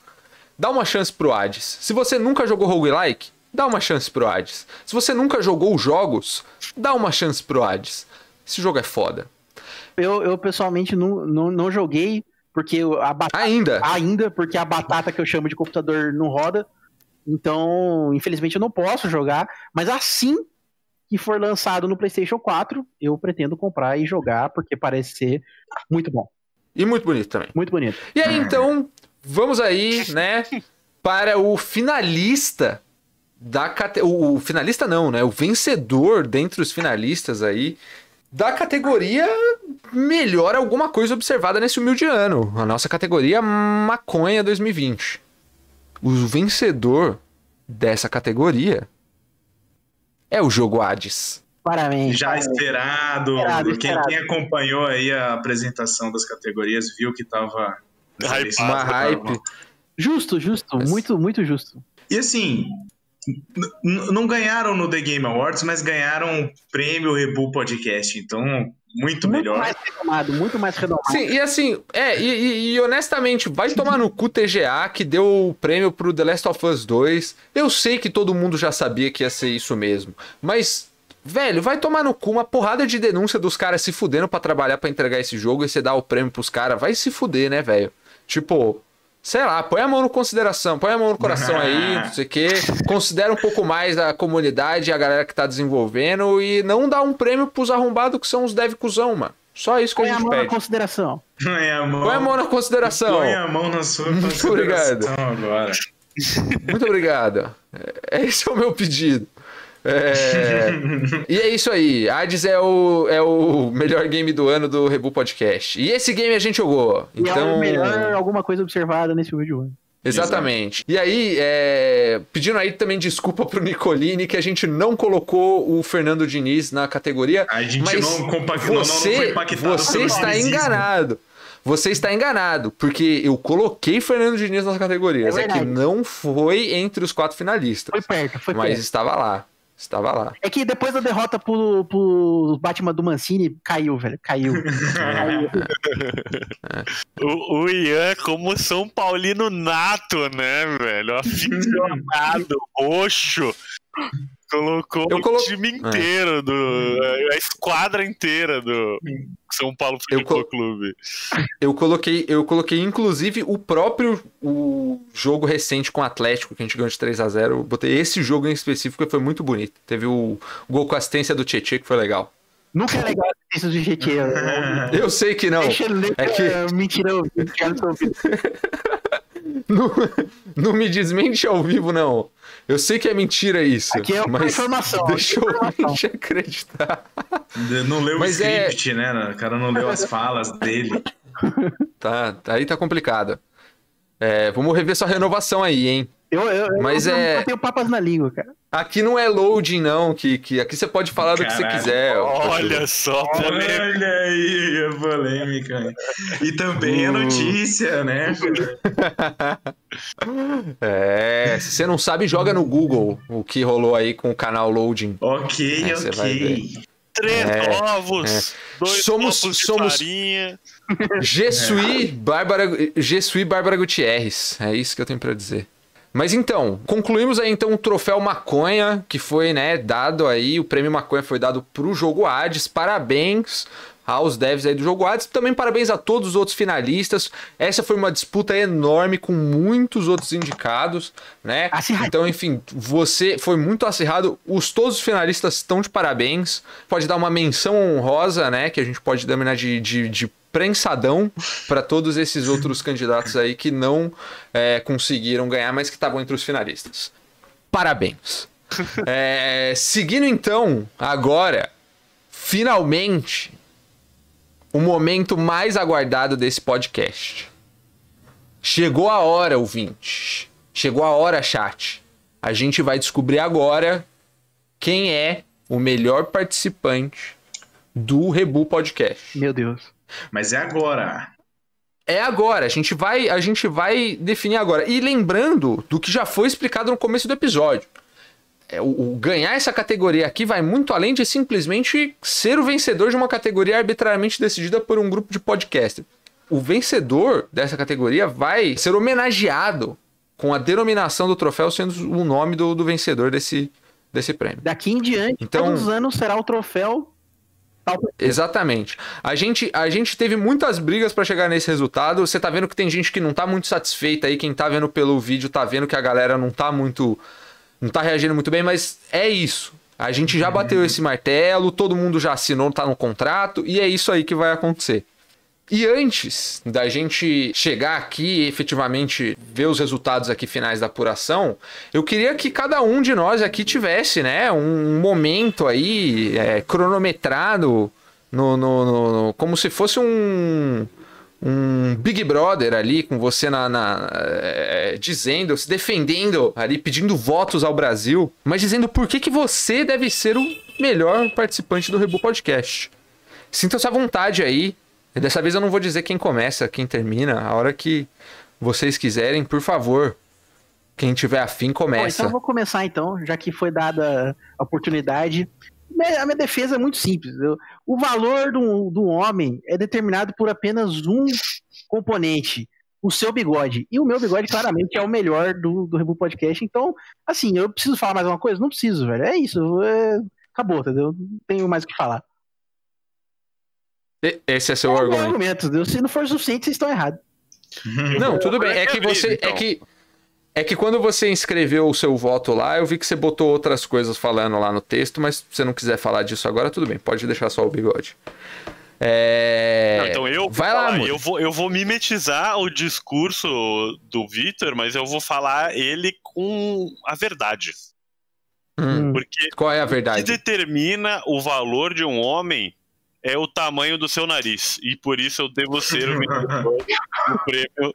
dá uma chance pro Hades. Se você nunca jogou roguelike, dá uma chance pro Hades. Se você nunca jogou os jogos, dá uma chance pro Hades. Esse jogo é foda. Eu, eu pessoalmente não, não, não joguei, porque a batata. Ainda. Ainda, porque a batata que eu chamo de computador não roda. Então, infelizmente, eu não posso jogar. Mas assim que for lançado no PlayStation 4, eu pretendo comprar e jogar, porque parece ser muito bom. E muito bonito também. Muito bonito. E aí, então, vamos aí, né, para o finalista da categoria. O finalista não, né? O vencedor dentre os finalistas aí da categoria melhor alguma coisa observada nesse humilde ano. A nossa categoria Maconha 2020. O vencedor dessa categoria é o jogo Hades. Parabéns. Já parabéns. esperado. Esperado, quem, esperado. quem acompanhou aí a apresentação das categorias viu que tava. Hypado. Uma hype. Justo, justo. Mas- Muito, muito justo. E assim, não ganharam no The Game Awards, mas ganharam o prêmio Rebu Podcast. Então, muito Muito melhor. mais renomado, muito mais renomado. Sim, e assim, é, e, e- e honestamente, vai tomar no cu TGA que deu o prêmio pro The Last of Us 2. Eu sei que todo mundo já sabia que ia ser isso mesmo, mas, velho, vai tomar no cu uma porrada de denúncia dos caras se fudendo pra trabalhar pra entregar esse jogo e você dá o prêmio pros caras. Vai se fuder, né, velho? Tipo. Sei lá, põe a mão no consideração, põe a mão no coração aí, não sei o quê. Considera um pouco mais a comunidade e a galera que tá desenvolvendo e não dá um prêmio pros arrombados que são os dev cuzão, mano. Só isso que Põe a a gente mão na pede. consideração. Põe a mão, Põe a mão na consideração. põe a mão na sua Muito consideração agora. Muito obrigado. É, Esse é o meu pedido. É, E é isso aí. Hades é o, é o melhor game do ano do Rebu Podcast. E esse game a gente jogou. E é Então. o melhor alguma coisa observada nesse vídeo. Exatamente. E aí, é, pedindo aí também desculpa pro Nicolini que a gente não colocou o Fernando Diniz na categoria. A gente mas não, compa- não, não, não você, foi impactado você pelo está dinizismo. enganado. Você está enganado, porque eu coloquei Fernando Diniz nas categorias. É É, que não foi entre os quatro finalistas. Foi perto, foi mas perto. estava lá. Estava lá. É que depois da derrota pro, pro Batman do Mancini, caiu, velho. Caiu. Caiu. O, o Ian, como São Paulino nato, né, velho? Aficionado, roxo. Colocou Eu o colo- time inteiro, do, a esquadra inteira do São Paulo Eu Futebol colo- Clube. Eu coloquei, eu coloquei inclusive o próprio o jogo recente com o Atlético, que a gente ganhou de 3 a 0 Eu botei esse jogo em específico que foi muito bonito. Teve o gol com assistência do Tietchan que foi legal. Nunca é legal isso de GT. Eu sei que não. Deixa ele é que- é mentira, eu quero seu ouvido. Não, não me desmente ao vivo, não. Eu sei que é mentira isso. Aqui é uma mas informação, Deixa eu informação. me acreditar. Não leu Mas o é- script, né? O cara não leu as falas dele. Tá, aí tá complicado. É, vamos rever sua renovação aí, hein? Eu, eu, Mas eu, é- eu tenho papas na língua, cara. Aqui não é loading, não, que, que aqui você pode falar do que você Caralho. quiser. ó. Olha só, polêmica. Olha aí a polêmica. E também a Uh. notícia, né? É, se você não sabe, joga no Google o que rolou aí com o canal Loading. Ok, É, você vai ok. Três É, ovos, dois Somos- copos de somos- farinha. Jesui Bárbara, Jesui Bárbara Gutierrez. É isso que eu tenho pra dizer. Mas então, concluímos aí então o troféu Maconha, que foi, né, dado aí, o prêmio Maconha foi dado pro jogo Hades. Parabéns aos devs aí do jogo Hades. Também parabéns a todos os outros finalistas. Essa foi uma disputa enorme com muitos outros indicados, né? Acirrado. Então, enfim, você foi muito acirrado. Os todos os finalistas estão de parabéns. Pode dar uma menção honrosa, né, que a gente pode denominar de, de, de prensadão para todos esses outros candidatos aí que não é, conseguiram ganhar, mas que estavam entre os finalistas. Parabéns. É, seguindo então, agora, finalmente, o momento mais aguardado desse podcast. Chegou a hora, ouvinte. Chegou a hora, chat. A gente vai descobrir agora quem é o melhor participante do Rebu Podcast. Meu Deus. Mas é agora. É agora, a gente vai, a gente vai definir agora. E lembrando do que já foi explicado no começo do episódio. É, o, o ganhar essa categoria aqui vai muito além de simplesmente ser o vencedor de uma categoria arbitrariamente decidida por um grupo de podcasters. O vencedor dessa categoria vai ser homenageado com a denominação do troféu sendo o nome do, do vencedor desse, desse prêmio. Daqui em diante, Então- todos os anos será o troféu. Tal- Exatamente. A gente, a gente teve muitas brigas pra chegar nesse resultado. Você tá vendo que tem gente que não tá muito satisfeita aí. Quem tá vendo pelo vídeo tá vendo que a galera não tá muito. Não tá reagindo muito bem, mas é isso. A gente já bateu esse martelo, todo mundo já assinou, tá no contrato, e é isso aí que vai acontecer. E antes da gente chegar aqui e efetivamente ver os resultados aqui finais da apuração, eu queria que cada um de nós aqui tivesse, né, um momento aí é, cronometrado no, no- no- no- como se fosse um um Big Brother ali com você na, na- é, dizendo, se defendendo ali, pedindo votos ao Brasil, mas dizendo por que, que você deve ser o melhor participante do Rebu Podcast. Sinta-se à vontade aí. Dessa vez eu não vou dizer quem começa, quem termina. A hora que vocês quiserem, por favor. Quem tiver afim, Bom, começa. então eu vou começar então, já que foi dada a oportunidade. A minha defesa é muito simples. Eu- o valor do, do homem é determinado por apenas um componente, o seu bigode. E o meu bigode, claramente, é o melhor do, do Rebu Podcast. Então, assim, eu preciso falar mais uma coisa? Não preciso, velho. É isso. é- Acabou, entendeu? Não tenho mais o que falar. E- Esse é seu É argumento. argumento? Se não for suficiente, vocês estão errados. Não, tudo bem. É que minha você. vez, então. É que. É que quando você inscreveu o seu voto lá, eu vi que você botou outras coisas falando lá no texto, mas se você não quiser falar disso agora, tudo bem, pode deixar só o bigode. É... Não, então eu vou Vai lá, eu vou, eu vou mimetizar o discurso do Victor, mas eu vou falar ele com a verdade. Hum, Porque Qual é a o que verdade? determina o valor de um homem é o tamanho do seu nariz. E por isso eu devo ser o vencedor do prêmio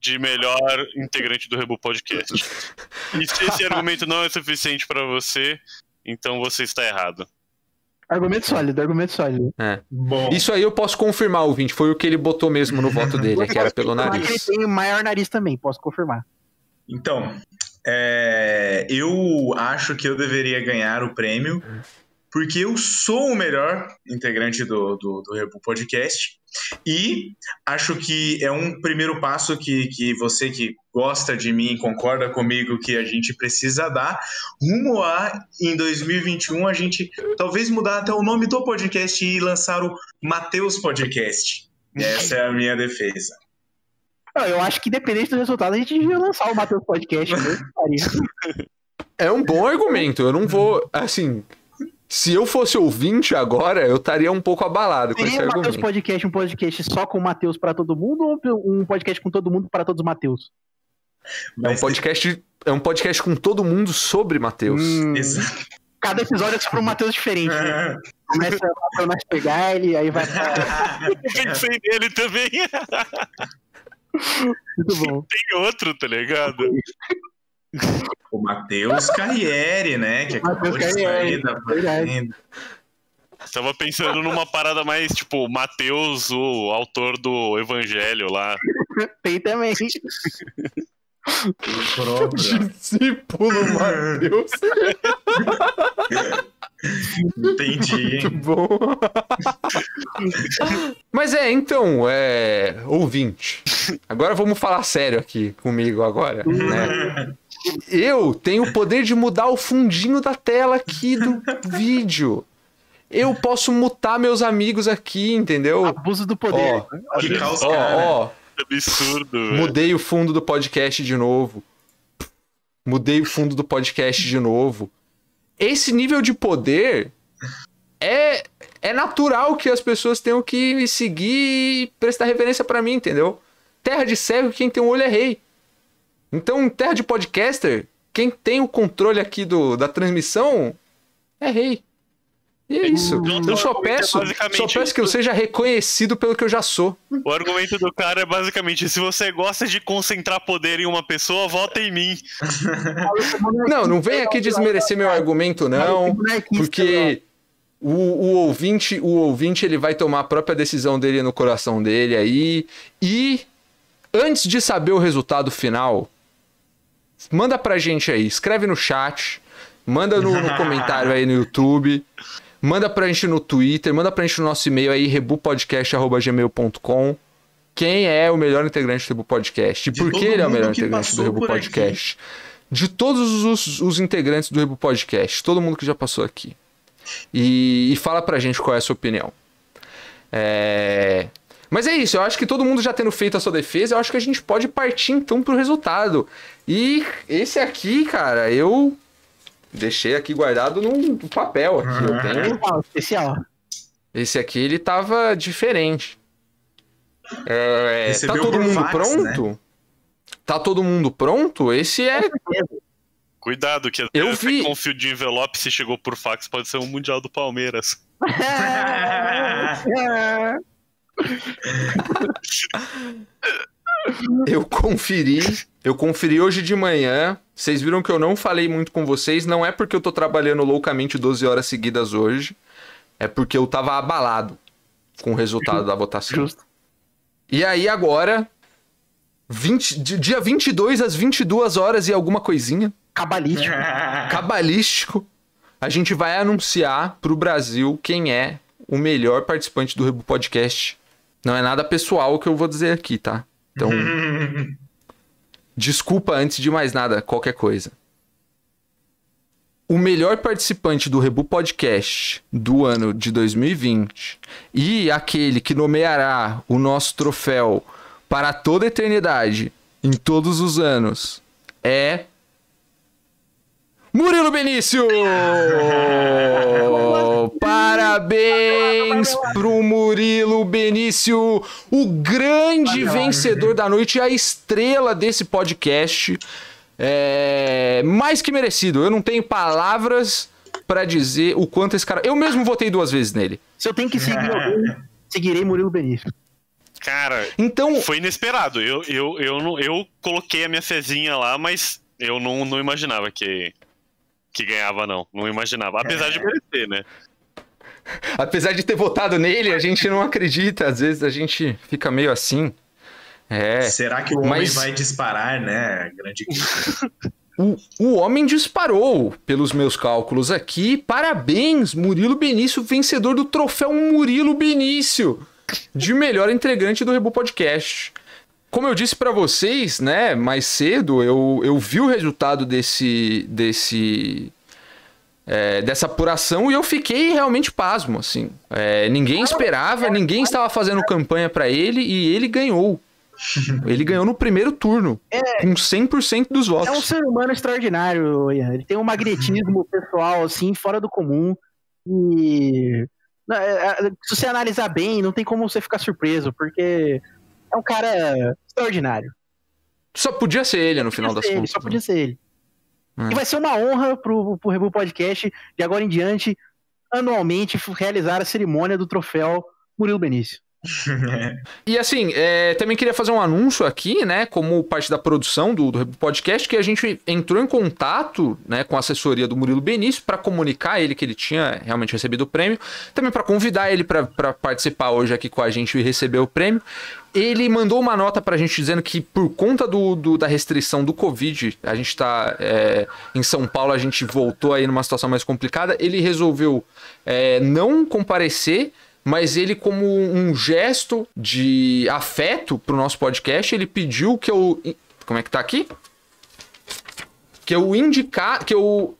de melhor integrante do Rebu Podcast. E se esse argumento não é suficiente pra você, então você está errado. Argumento sólido, argumento sólido. Bom, Isso aí eu posso confirmar, ouvinte. Foi o que ele botou mesmo no voto dele, que era pelo Mas ele nariz. tem o maior nariz também, posso confirmar. então, é, eu acho que eu deveria ganhar o prêmio porque eu sou o melhor integrante do, do, do Rebu Podcast e acho que é um primeiro passo que, que você que gosta de mim, concorda comigo que a gente precisa dar rumo a, em 2021, a gente talvez mudar até o nome do podcast e lançar o Mateus Podcast. Essa é a minha defesa. Não, eu acho que independente do resultado, a gente devia lançar o Matheus Podcast. né? É um bom argumento. Eu não vou. Assim. Se eu fosse ouvinte agora, eu estaria um pouco abalado com esse Seria o Matheus argumento. Podcast um podcast só com o Matheus para todo mundo ou um podcast com todo mundo para todos os Matheus? É um podcast. É um podcast com todo mundo sobre Matheus. Hum, cada episódio é sobre um Matheus diferente. Né? Começa a mais pegar ele, aí vai pra... Eu pensei nele também. Muito bom. Tem outro, tá ligado? O Matheus Carriere, né? Que acabou Matheus de Carriere, sair da verdade. fazenda. Tava pensando numa parada mais, tipo, Mateus, o autor do Evangelho lá. Tem também. Próprio. Discípulo Matheus. Entendi. Muito bom. Mas é, então, é. Ouvinte. Agora vamos falar sério aqui comigo agora. Né? Eu tenho o poder de mudar o fundinho da tela aqui do vídeo. Eu posso mutar meus amigos aqui, entendeu? Abuso do poder. Ó, Que caos, ó, cara. ó. Absurdo. Mudei o fundo do podcast de novo. Mudei o fundo do podcast de novo. Esse nível de poder é, é natural que as pessoas tenham que me seguir e prestar reverência pra mim, entendeu? Terra de cego, quem tem um olho é rei. Então, terra de podcaster, quem tem o controle aqui do, da transmissão é rei. E é isso. Então, Eu só é peço, basicamente só peço que eu seja reconhecido pelo que eu já sou. O argumento do cara é basicamente: se você gosta de concentrar poder em uma pessoa, vota em mim. Não, não vem aqui desmerecer meu argumento, não. Porque o, o ouvinte, o ouvinte ele vai tomar a própria decisão dele no coração dele aí. E antes de saber o resultado final, manda pra gente aí, escreve no chat, manda no, no comentário aí no YouTube, manda pra gente no Twitter, manda pra gente no nosso e-mail aí, rebupodcast.gmail.com. Quem é o melhor integrante do Rebu Podcast? E por que ele é o melhor integrante do Rebu. Podcast? De todos os, os integrantes do Rebu Podcast, todo mundo que já passou aqui. E, e fala pra gente qual é a sua opinião. É... Mas é isso, eu acho que todo mundo já tendo feito a sua defesa, eu acho que a gente pode partir então pro resultado. E esse aqui, cara, eu deixei aqui guardado num papel aqui. Eu tenho... Especial, especial. Esse aqui ele tava diferente. É, tá todo mundo fax, pronto? Tá todo mundo pronto? Esse é. Cuidado, que Eu vi- com fio de envelope, se chegou por fax, pode ser um Mundial do Palmeiras. Eu conferi. Eu conferi hoje de manhã. Vocês viram que eu não falei muito com vocês. Não é porque eu tô trabalhando loucamente 12 horas seguidas hoje. É porque eu tava abalado com o resultado da votação. Justo. E aí agora. 20, di- dia 22 às 22 horas e alguma coisinha. Cabalístico. cabalístico, a gente vai anunciar pro Brasil quem é o melhor participante do Rebu Podcast. Não é nada pessoal o que eu vou dizer aqui, tá? Então, desculpa antes de mais nada, qualquer coisa. O melhor participante do Rebu Podcast do ano de 2020 e aquele que nomeará o nosso troféu para toda a eternidade, em todos os anos, é Murilo Benício! Parabéns pro Murilo Benício, o grande vencedor da noite, a estrela desse podcast. É mais que merecido. Eu não tenho palavras pra dizer o quanto esse cara. Eu mesmo votei duas vezes nele. Se eu tenho que seguir alguém, seguirei Murilo Benício. Cara, Então, foi inesperado. Eu, eu, eu, não, eu coloquei a minha fezinha lá, mas eu não, não imaginava que, que ganhava, não. Não imaginava. Apesar de merecer, né? apesar de ter votado nele, a gente não acredita. Às vezes a gente fica meio assim. É. Será que o homem mas- vai disparar, né? Grande O, o homem disparou, pelos meus cálculos aqui. Parabéns, Murilo Benício, vencedor do troféu Murilo Benício, de melhor integrante do Rebu Podcast. Como eu disse pra vocês, né, mais cedo, eu, eu vi o resultado desse, desse é, dessa apuração e eu fiquei realmente pasmo, assim. É, ninguém esperava, ninguém estava fazendo campanha pra ele e ele ganhou. Ele ganhou no primeiro turno, com 100% dos votos. É um ser humano extraordinário, Ian. Ele tem um magnetismo pessoal, assim, fora do comum. E. Não, é, é, Se você analisar bem, não tem como você ficar surpreso, porque é um cara extraordinário. Só podia ser ele no final das ele, contas. só né? podia ser ele. É. E vai ser uma honra pro, pro Rebu Podcast, de agora em diante, anualmente, realizar a cerimônia do troféu Murilo Benício. E assim, é, também queria fazer um anúncio aqui, né, como parte da produção do, do Podcast, que a gente entrou em contato, né, com a assessoria do Murilo Benício para comunicar a ele que ele tinha realmente recebido o prêmio, também para convidar ele para participar hoje aqui com a gente e receber o prêmio. Ele mandou uma nota pra gente dizendo que por conta do, do- da restrição do Covid, a gente tá é, em São Paulo, a gente voltou aí numa situação mais complicada, ele resolveu é, não comparecer, mas ele, como um gesto de afeto pro nosso podcast, ele pediu que eu. Como é que tá aqui? Que eu indicar. Que eu.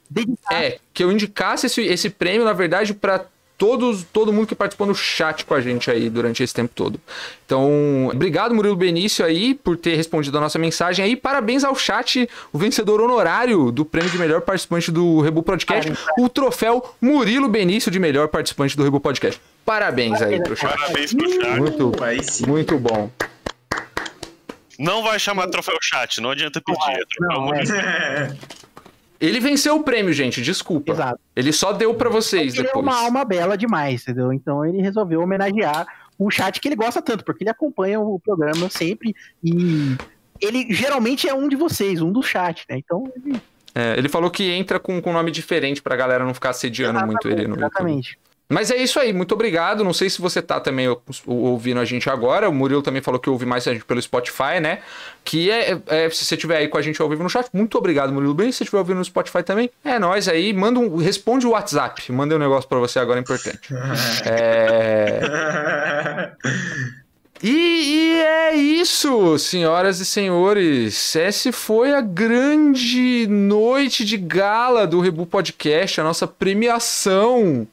É, que eu indicasse esse, esse prêmio, na verdade, pra todos, todo mundo que participou no chat com a gente aí durante esse tempo todo. Então, obrigado, Murilo Benício, aí, por ter respondido a nossa mensagem aí. Parabéns ao chat, o vencedor honorário do prêmio de melhor participante do Rebu Podcast, o troféu Murilo Benício de melhor participante do Rebu Podcast. Parabéns aí pro chat. Parabéns pro chat. Muito, muito bom. Não vai chamar troféu chat, não adianta pedir. É troféu Não, é. Murilo. Ele venceu o prêmio, gente, desculpa. Exato. Ele só deu pra vocês Ele é depois. uma alma bela demais, entendeu? Então ele resolveu homenagear o chat que ele gosta tanto, porque ele acompanha o programa sempre e ele geralmente é um de vocês, um do chat, né? Então, ele... É, ele falou que entra com, com nome diferente pra galera não ficar assediando muito ele no YouTube. Exatamente. Mas é isso aí, muito obrigado. Não sei se você tá também ou- ouvindo a gente agora. O Murilo também falou que ouve mais a gente pelo Spotify, né? Que é, é, se você estiver aí com a gente ao vivo no chat, muito obrigado, Murilo. Bem, se você estiver ouvindo no Spotify também, é nóis aí. Manda um, responde o WhatsApp. Mandei um negócio pra você agora importante. É. E, e é isso, senhoras e senhores. Essa foi a grande noite de gala do Rebu Podcast, a nossa premiação.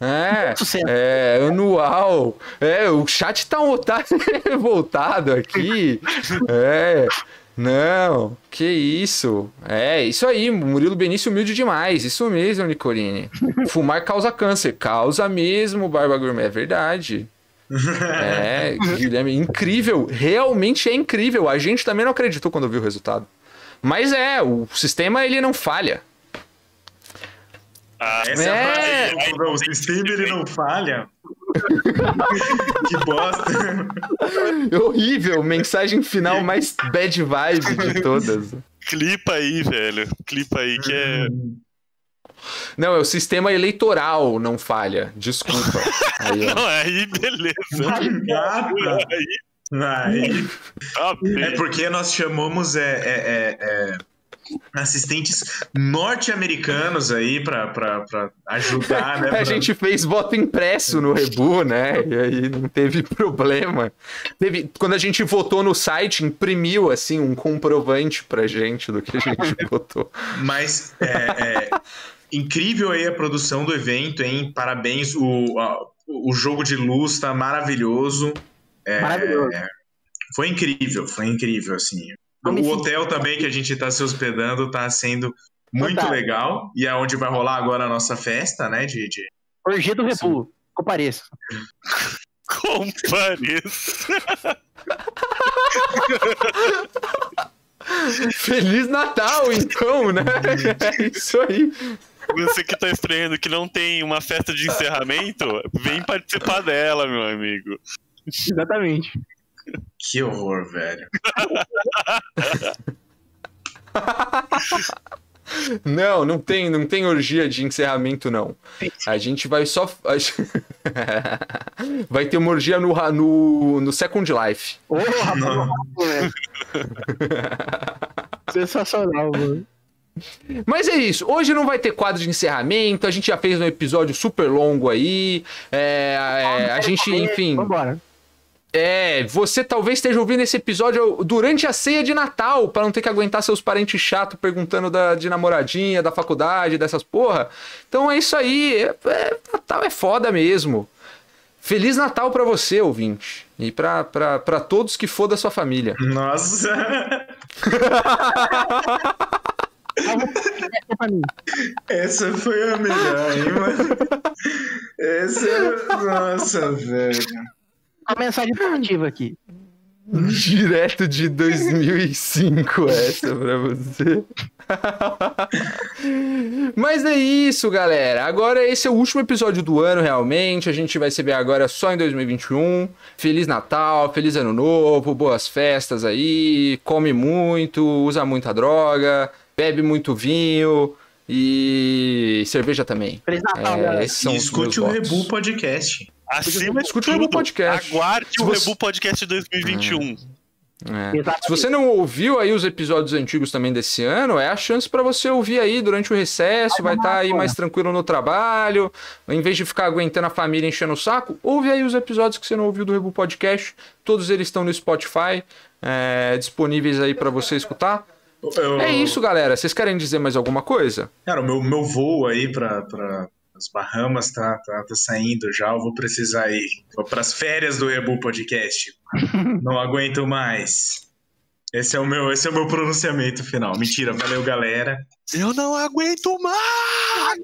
É, é anual. É, o chat tá, tá voltado aqui. É. Não, que isso. É, isso aí, Murilo Benício humilde demais. Isso mesmo, Nicoline. Fumar causa câncer. Causa mesmo, Barba Gourmet. É verdade. É, Guilherme, incrível. Realmente é incrível. A gente também não acreditou quando viu o resultado. Mas é, o sistema ele não falha. Ah, Essa é, É. a frase. Sistema ele não falha. que bosta. Horrível, mensagem final mais bad vibe de todas. clipa aí, velho. Clipa aí que é. Não, é o sistema eleitoral não falha. Desculpa. Aí. Não, aí beleza. Gata. Aí Aí. tá. É porque nós chamamos é, é, é, é, assistentes norte-americanos aí pra, pra, pra ajudar, né? A pra- gente fez voto impresso no Rebu, né? E aí não teve problema. Teve, quando a gente votou no site, imprimiu assim um comprovante pra gente do que a gente votou. Mas é, é incrível aí a produção do evento, hein? Parabéns. O, a- o jogo de luz tá maravilhoso. É, Maravilhoso. Foi incrível, foi incrível, assim. O hotel também que a gente tá se hospedando tá sendo muito Fantástico. legal. E é onde vai rolar agora a nossa festa, né? De, de... Orgia do Rebu, compareça. Compareça. Feliz Natal, então, né? É isso aí. Você que tá estranhando que não tem uma festa de encerramento, vem participar dela, meu amigo. Exatamente. Que horror, velho. Não, não tem, não tem orgia de encerramento, não. A gente vai só. Vai ter uma orgia no, no, no Second Life. Ô, rapaz. Sensacional, mano. Mas é isso. Hoje não vai ter quadro de encerramento. A gente já fez um episódio super longo aí. É, é, a gente, enfim. Vambora. É, você talvez esteja ouvindo esse episódio durante a ceia de Natal, pra não ter que aguentar seus parentes chatos perguntando da, de namoradinha, da faculdade, dessas porra. Então é isso aí. É, é- Natal é foda mesmo. Feliz Natal pra você, ouvinte. E pra, pra, pra todos que for da sua família. Nossa. Essa foi a melhor, hein, mano? Essa. Nossa, velho. A mensagem positiva aqui. Direto de 2005 essa pra você. Mas é isso, galera. Agora esse é o último episódio do ano, realmente. A gente vai se ver agora só em 2021. Feliz Natal, feliz Ano Novo, boas festas aí. Come muito, usa muita droga, bebe muito vinho e cerveja também. Feliz Natal, É, galera. E escute o. Rebu Podcast. Acima Escute o Rebu Podcast. Aguarde Se o você- Rebu Podcast 2021. É. Exatamente. Se você não ouviu aí os episódios antigos também desse ano, é a chance pra você ouvir aí durante o recesso, vai estar aí mais tranquilo no trabalho, em vez de ficar aguentando a família enchendo o saco, ouve aí os episódios que você não ouviu do Rebu Podcast, todos eles estão no Spotify, é, disponíveis aí pra você escutar. Eu- É isso, galera. Vocês querem dizer mais alguma coisa? Cara, o meu, meu voo aí pra as Bahamas tá, tá, tá saindo já. Eu vou precisar ir. Vou pras férias do Rebu Podcast. Não aguento mais. Esse é, o meu, esse é o meu pronunciamento final. Mentira, valeu, galera. Eu não aguento mais!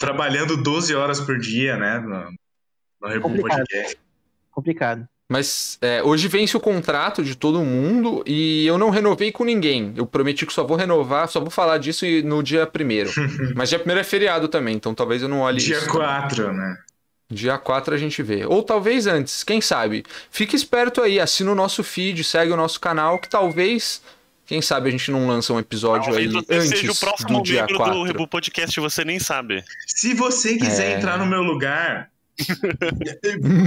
Trabalhando 12 horas por dia, né? No, no Rebu Complicado. Podcast. Complicado. Mas é, hoje vence o contrato de todo mundo e eu não renovei com ninguém. Eu prometi que só vou renovar, só vou falar disso no dia primeiro. Mas dia primeiro é feriado também, então talvez eu não olhe Dia isso. 4, né? Dia 4 a gente vê. Ou talvez antes, quem sabe. Fique esperto aí, assina o nosso feed, segue o nosso canal, que talvez, quem sabe a gente não lança um episódio Talvez aí você antes seja o próximo do dia membro 4. do Rebu Podcast, você nem sabe. Se você quiser É. entrar no meu lugar,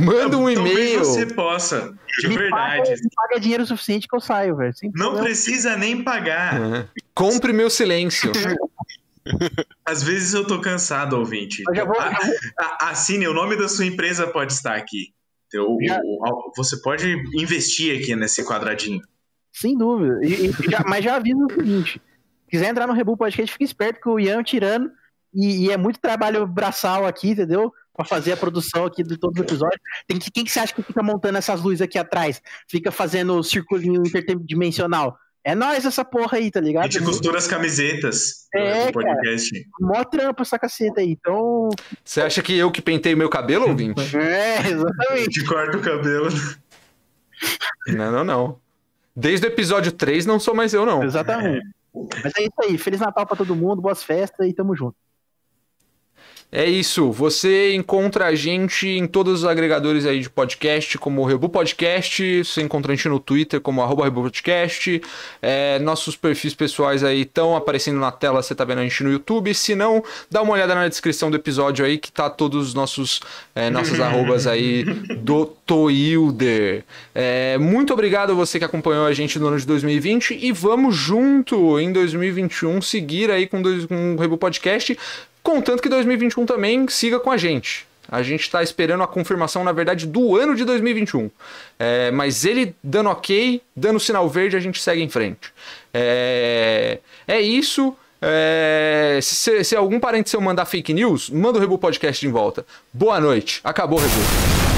Manda um talvez e-mail. você possa. De Me verdade. paga, paga dinheiro suficiente que eu saio, velho. Não problema. precisa nem pagar. Uhum. Compre meu silêncio. Às vezes eu tô cansado, ouvinte. Eu já vou- A- a- Assine, o nome da sua empresa pode estar aqui. Então, Já- o- você pode investir aqui nesse quadradinho. Sem dúvida. E- e já- mas já aviso o seguinte: se quiser entrar no Rebu Podcast, fica esperto que o Ian é um tirando. E, e é muito trabalho braçal aqui, entendeu? Pra fazer a produção aqui de todos os episódios. Tem que, quem que você acha que fica montando essas luzes aqui atrás? Fica fazendo o circulinho interdimensional. É nós essa porra aí, tá A ligado? gente costura as camisetas do- É, do podcast. Mó trampo essa caceta aí. Então. Você acha que eu que pentei meu cabelo, ouvinte? É, A exatamente. gente corta o cabelo. Não, não, não. Desde o episódio 3 não sou mais eu, não. Exatamente. Mas é isso aí. Feliz Natal pra todo mundo, boas festas e tamo junto. É isso. Você encontra a gente em todos os agregadores aí de podcast, como o Rebu Podcast. Você encontra a gente no Twitter como arroba Rebu Podcast. É, nossos perfis pessoais aí estão aparecendo na tela. Você tá vendo a gente no YouTube. Se não, dá uma olhada na descrição do episódio aí que tá todos os nossos é, nossas arrobas aí do Toilder. É, muito obrigado a você que acompanhou a gente no ano de 2020 e vamos junto em 2021 seguir aí com, dois, com o Rebu Podcast. Contanto que 2021 também siga com a gente. A gente está esperando a confirmação, na verdade, do ano de 2021. É, mas ele dando ok, dando sinal verde, a gente segue em frente. É, é isso. É, se, se algum parente seu mandar fake news, manda o Rebu Podcast de volta. Boa noite. Acabou, Rebu.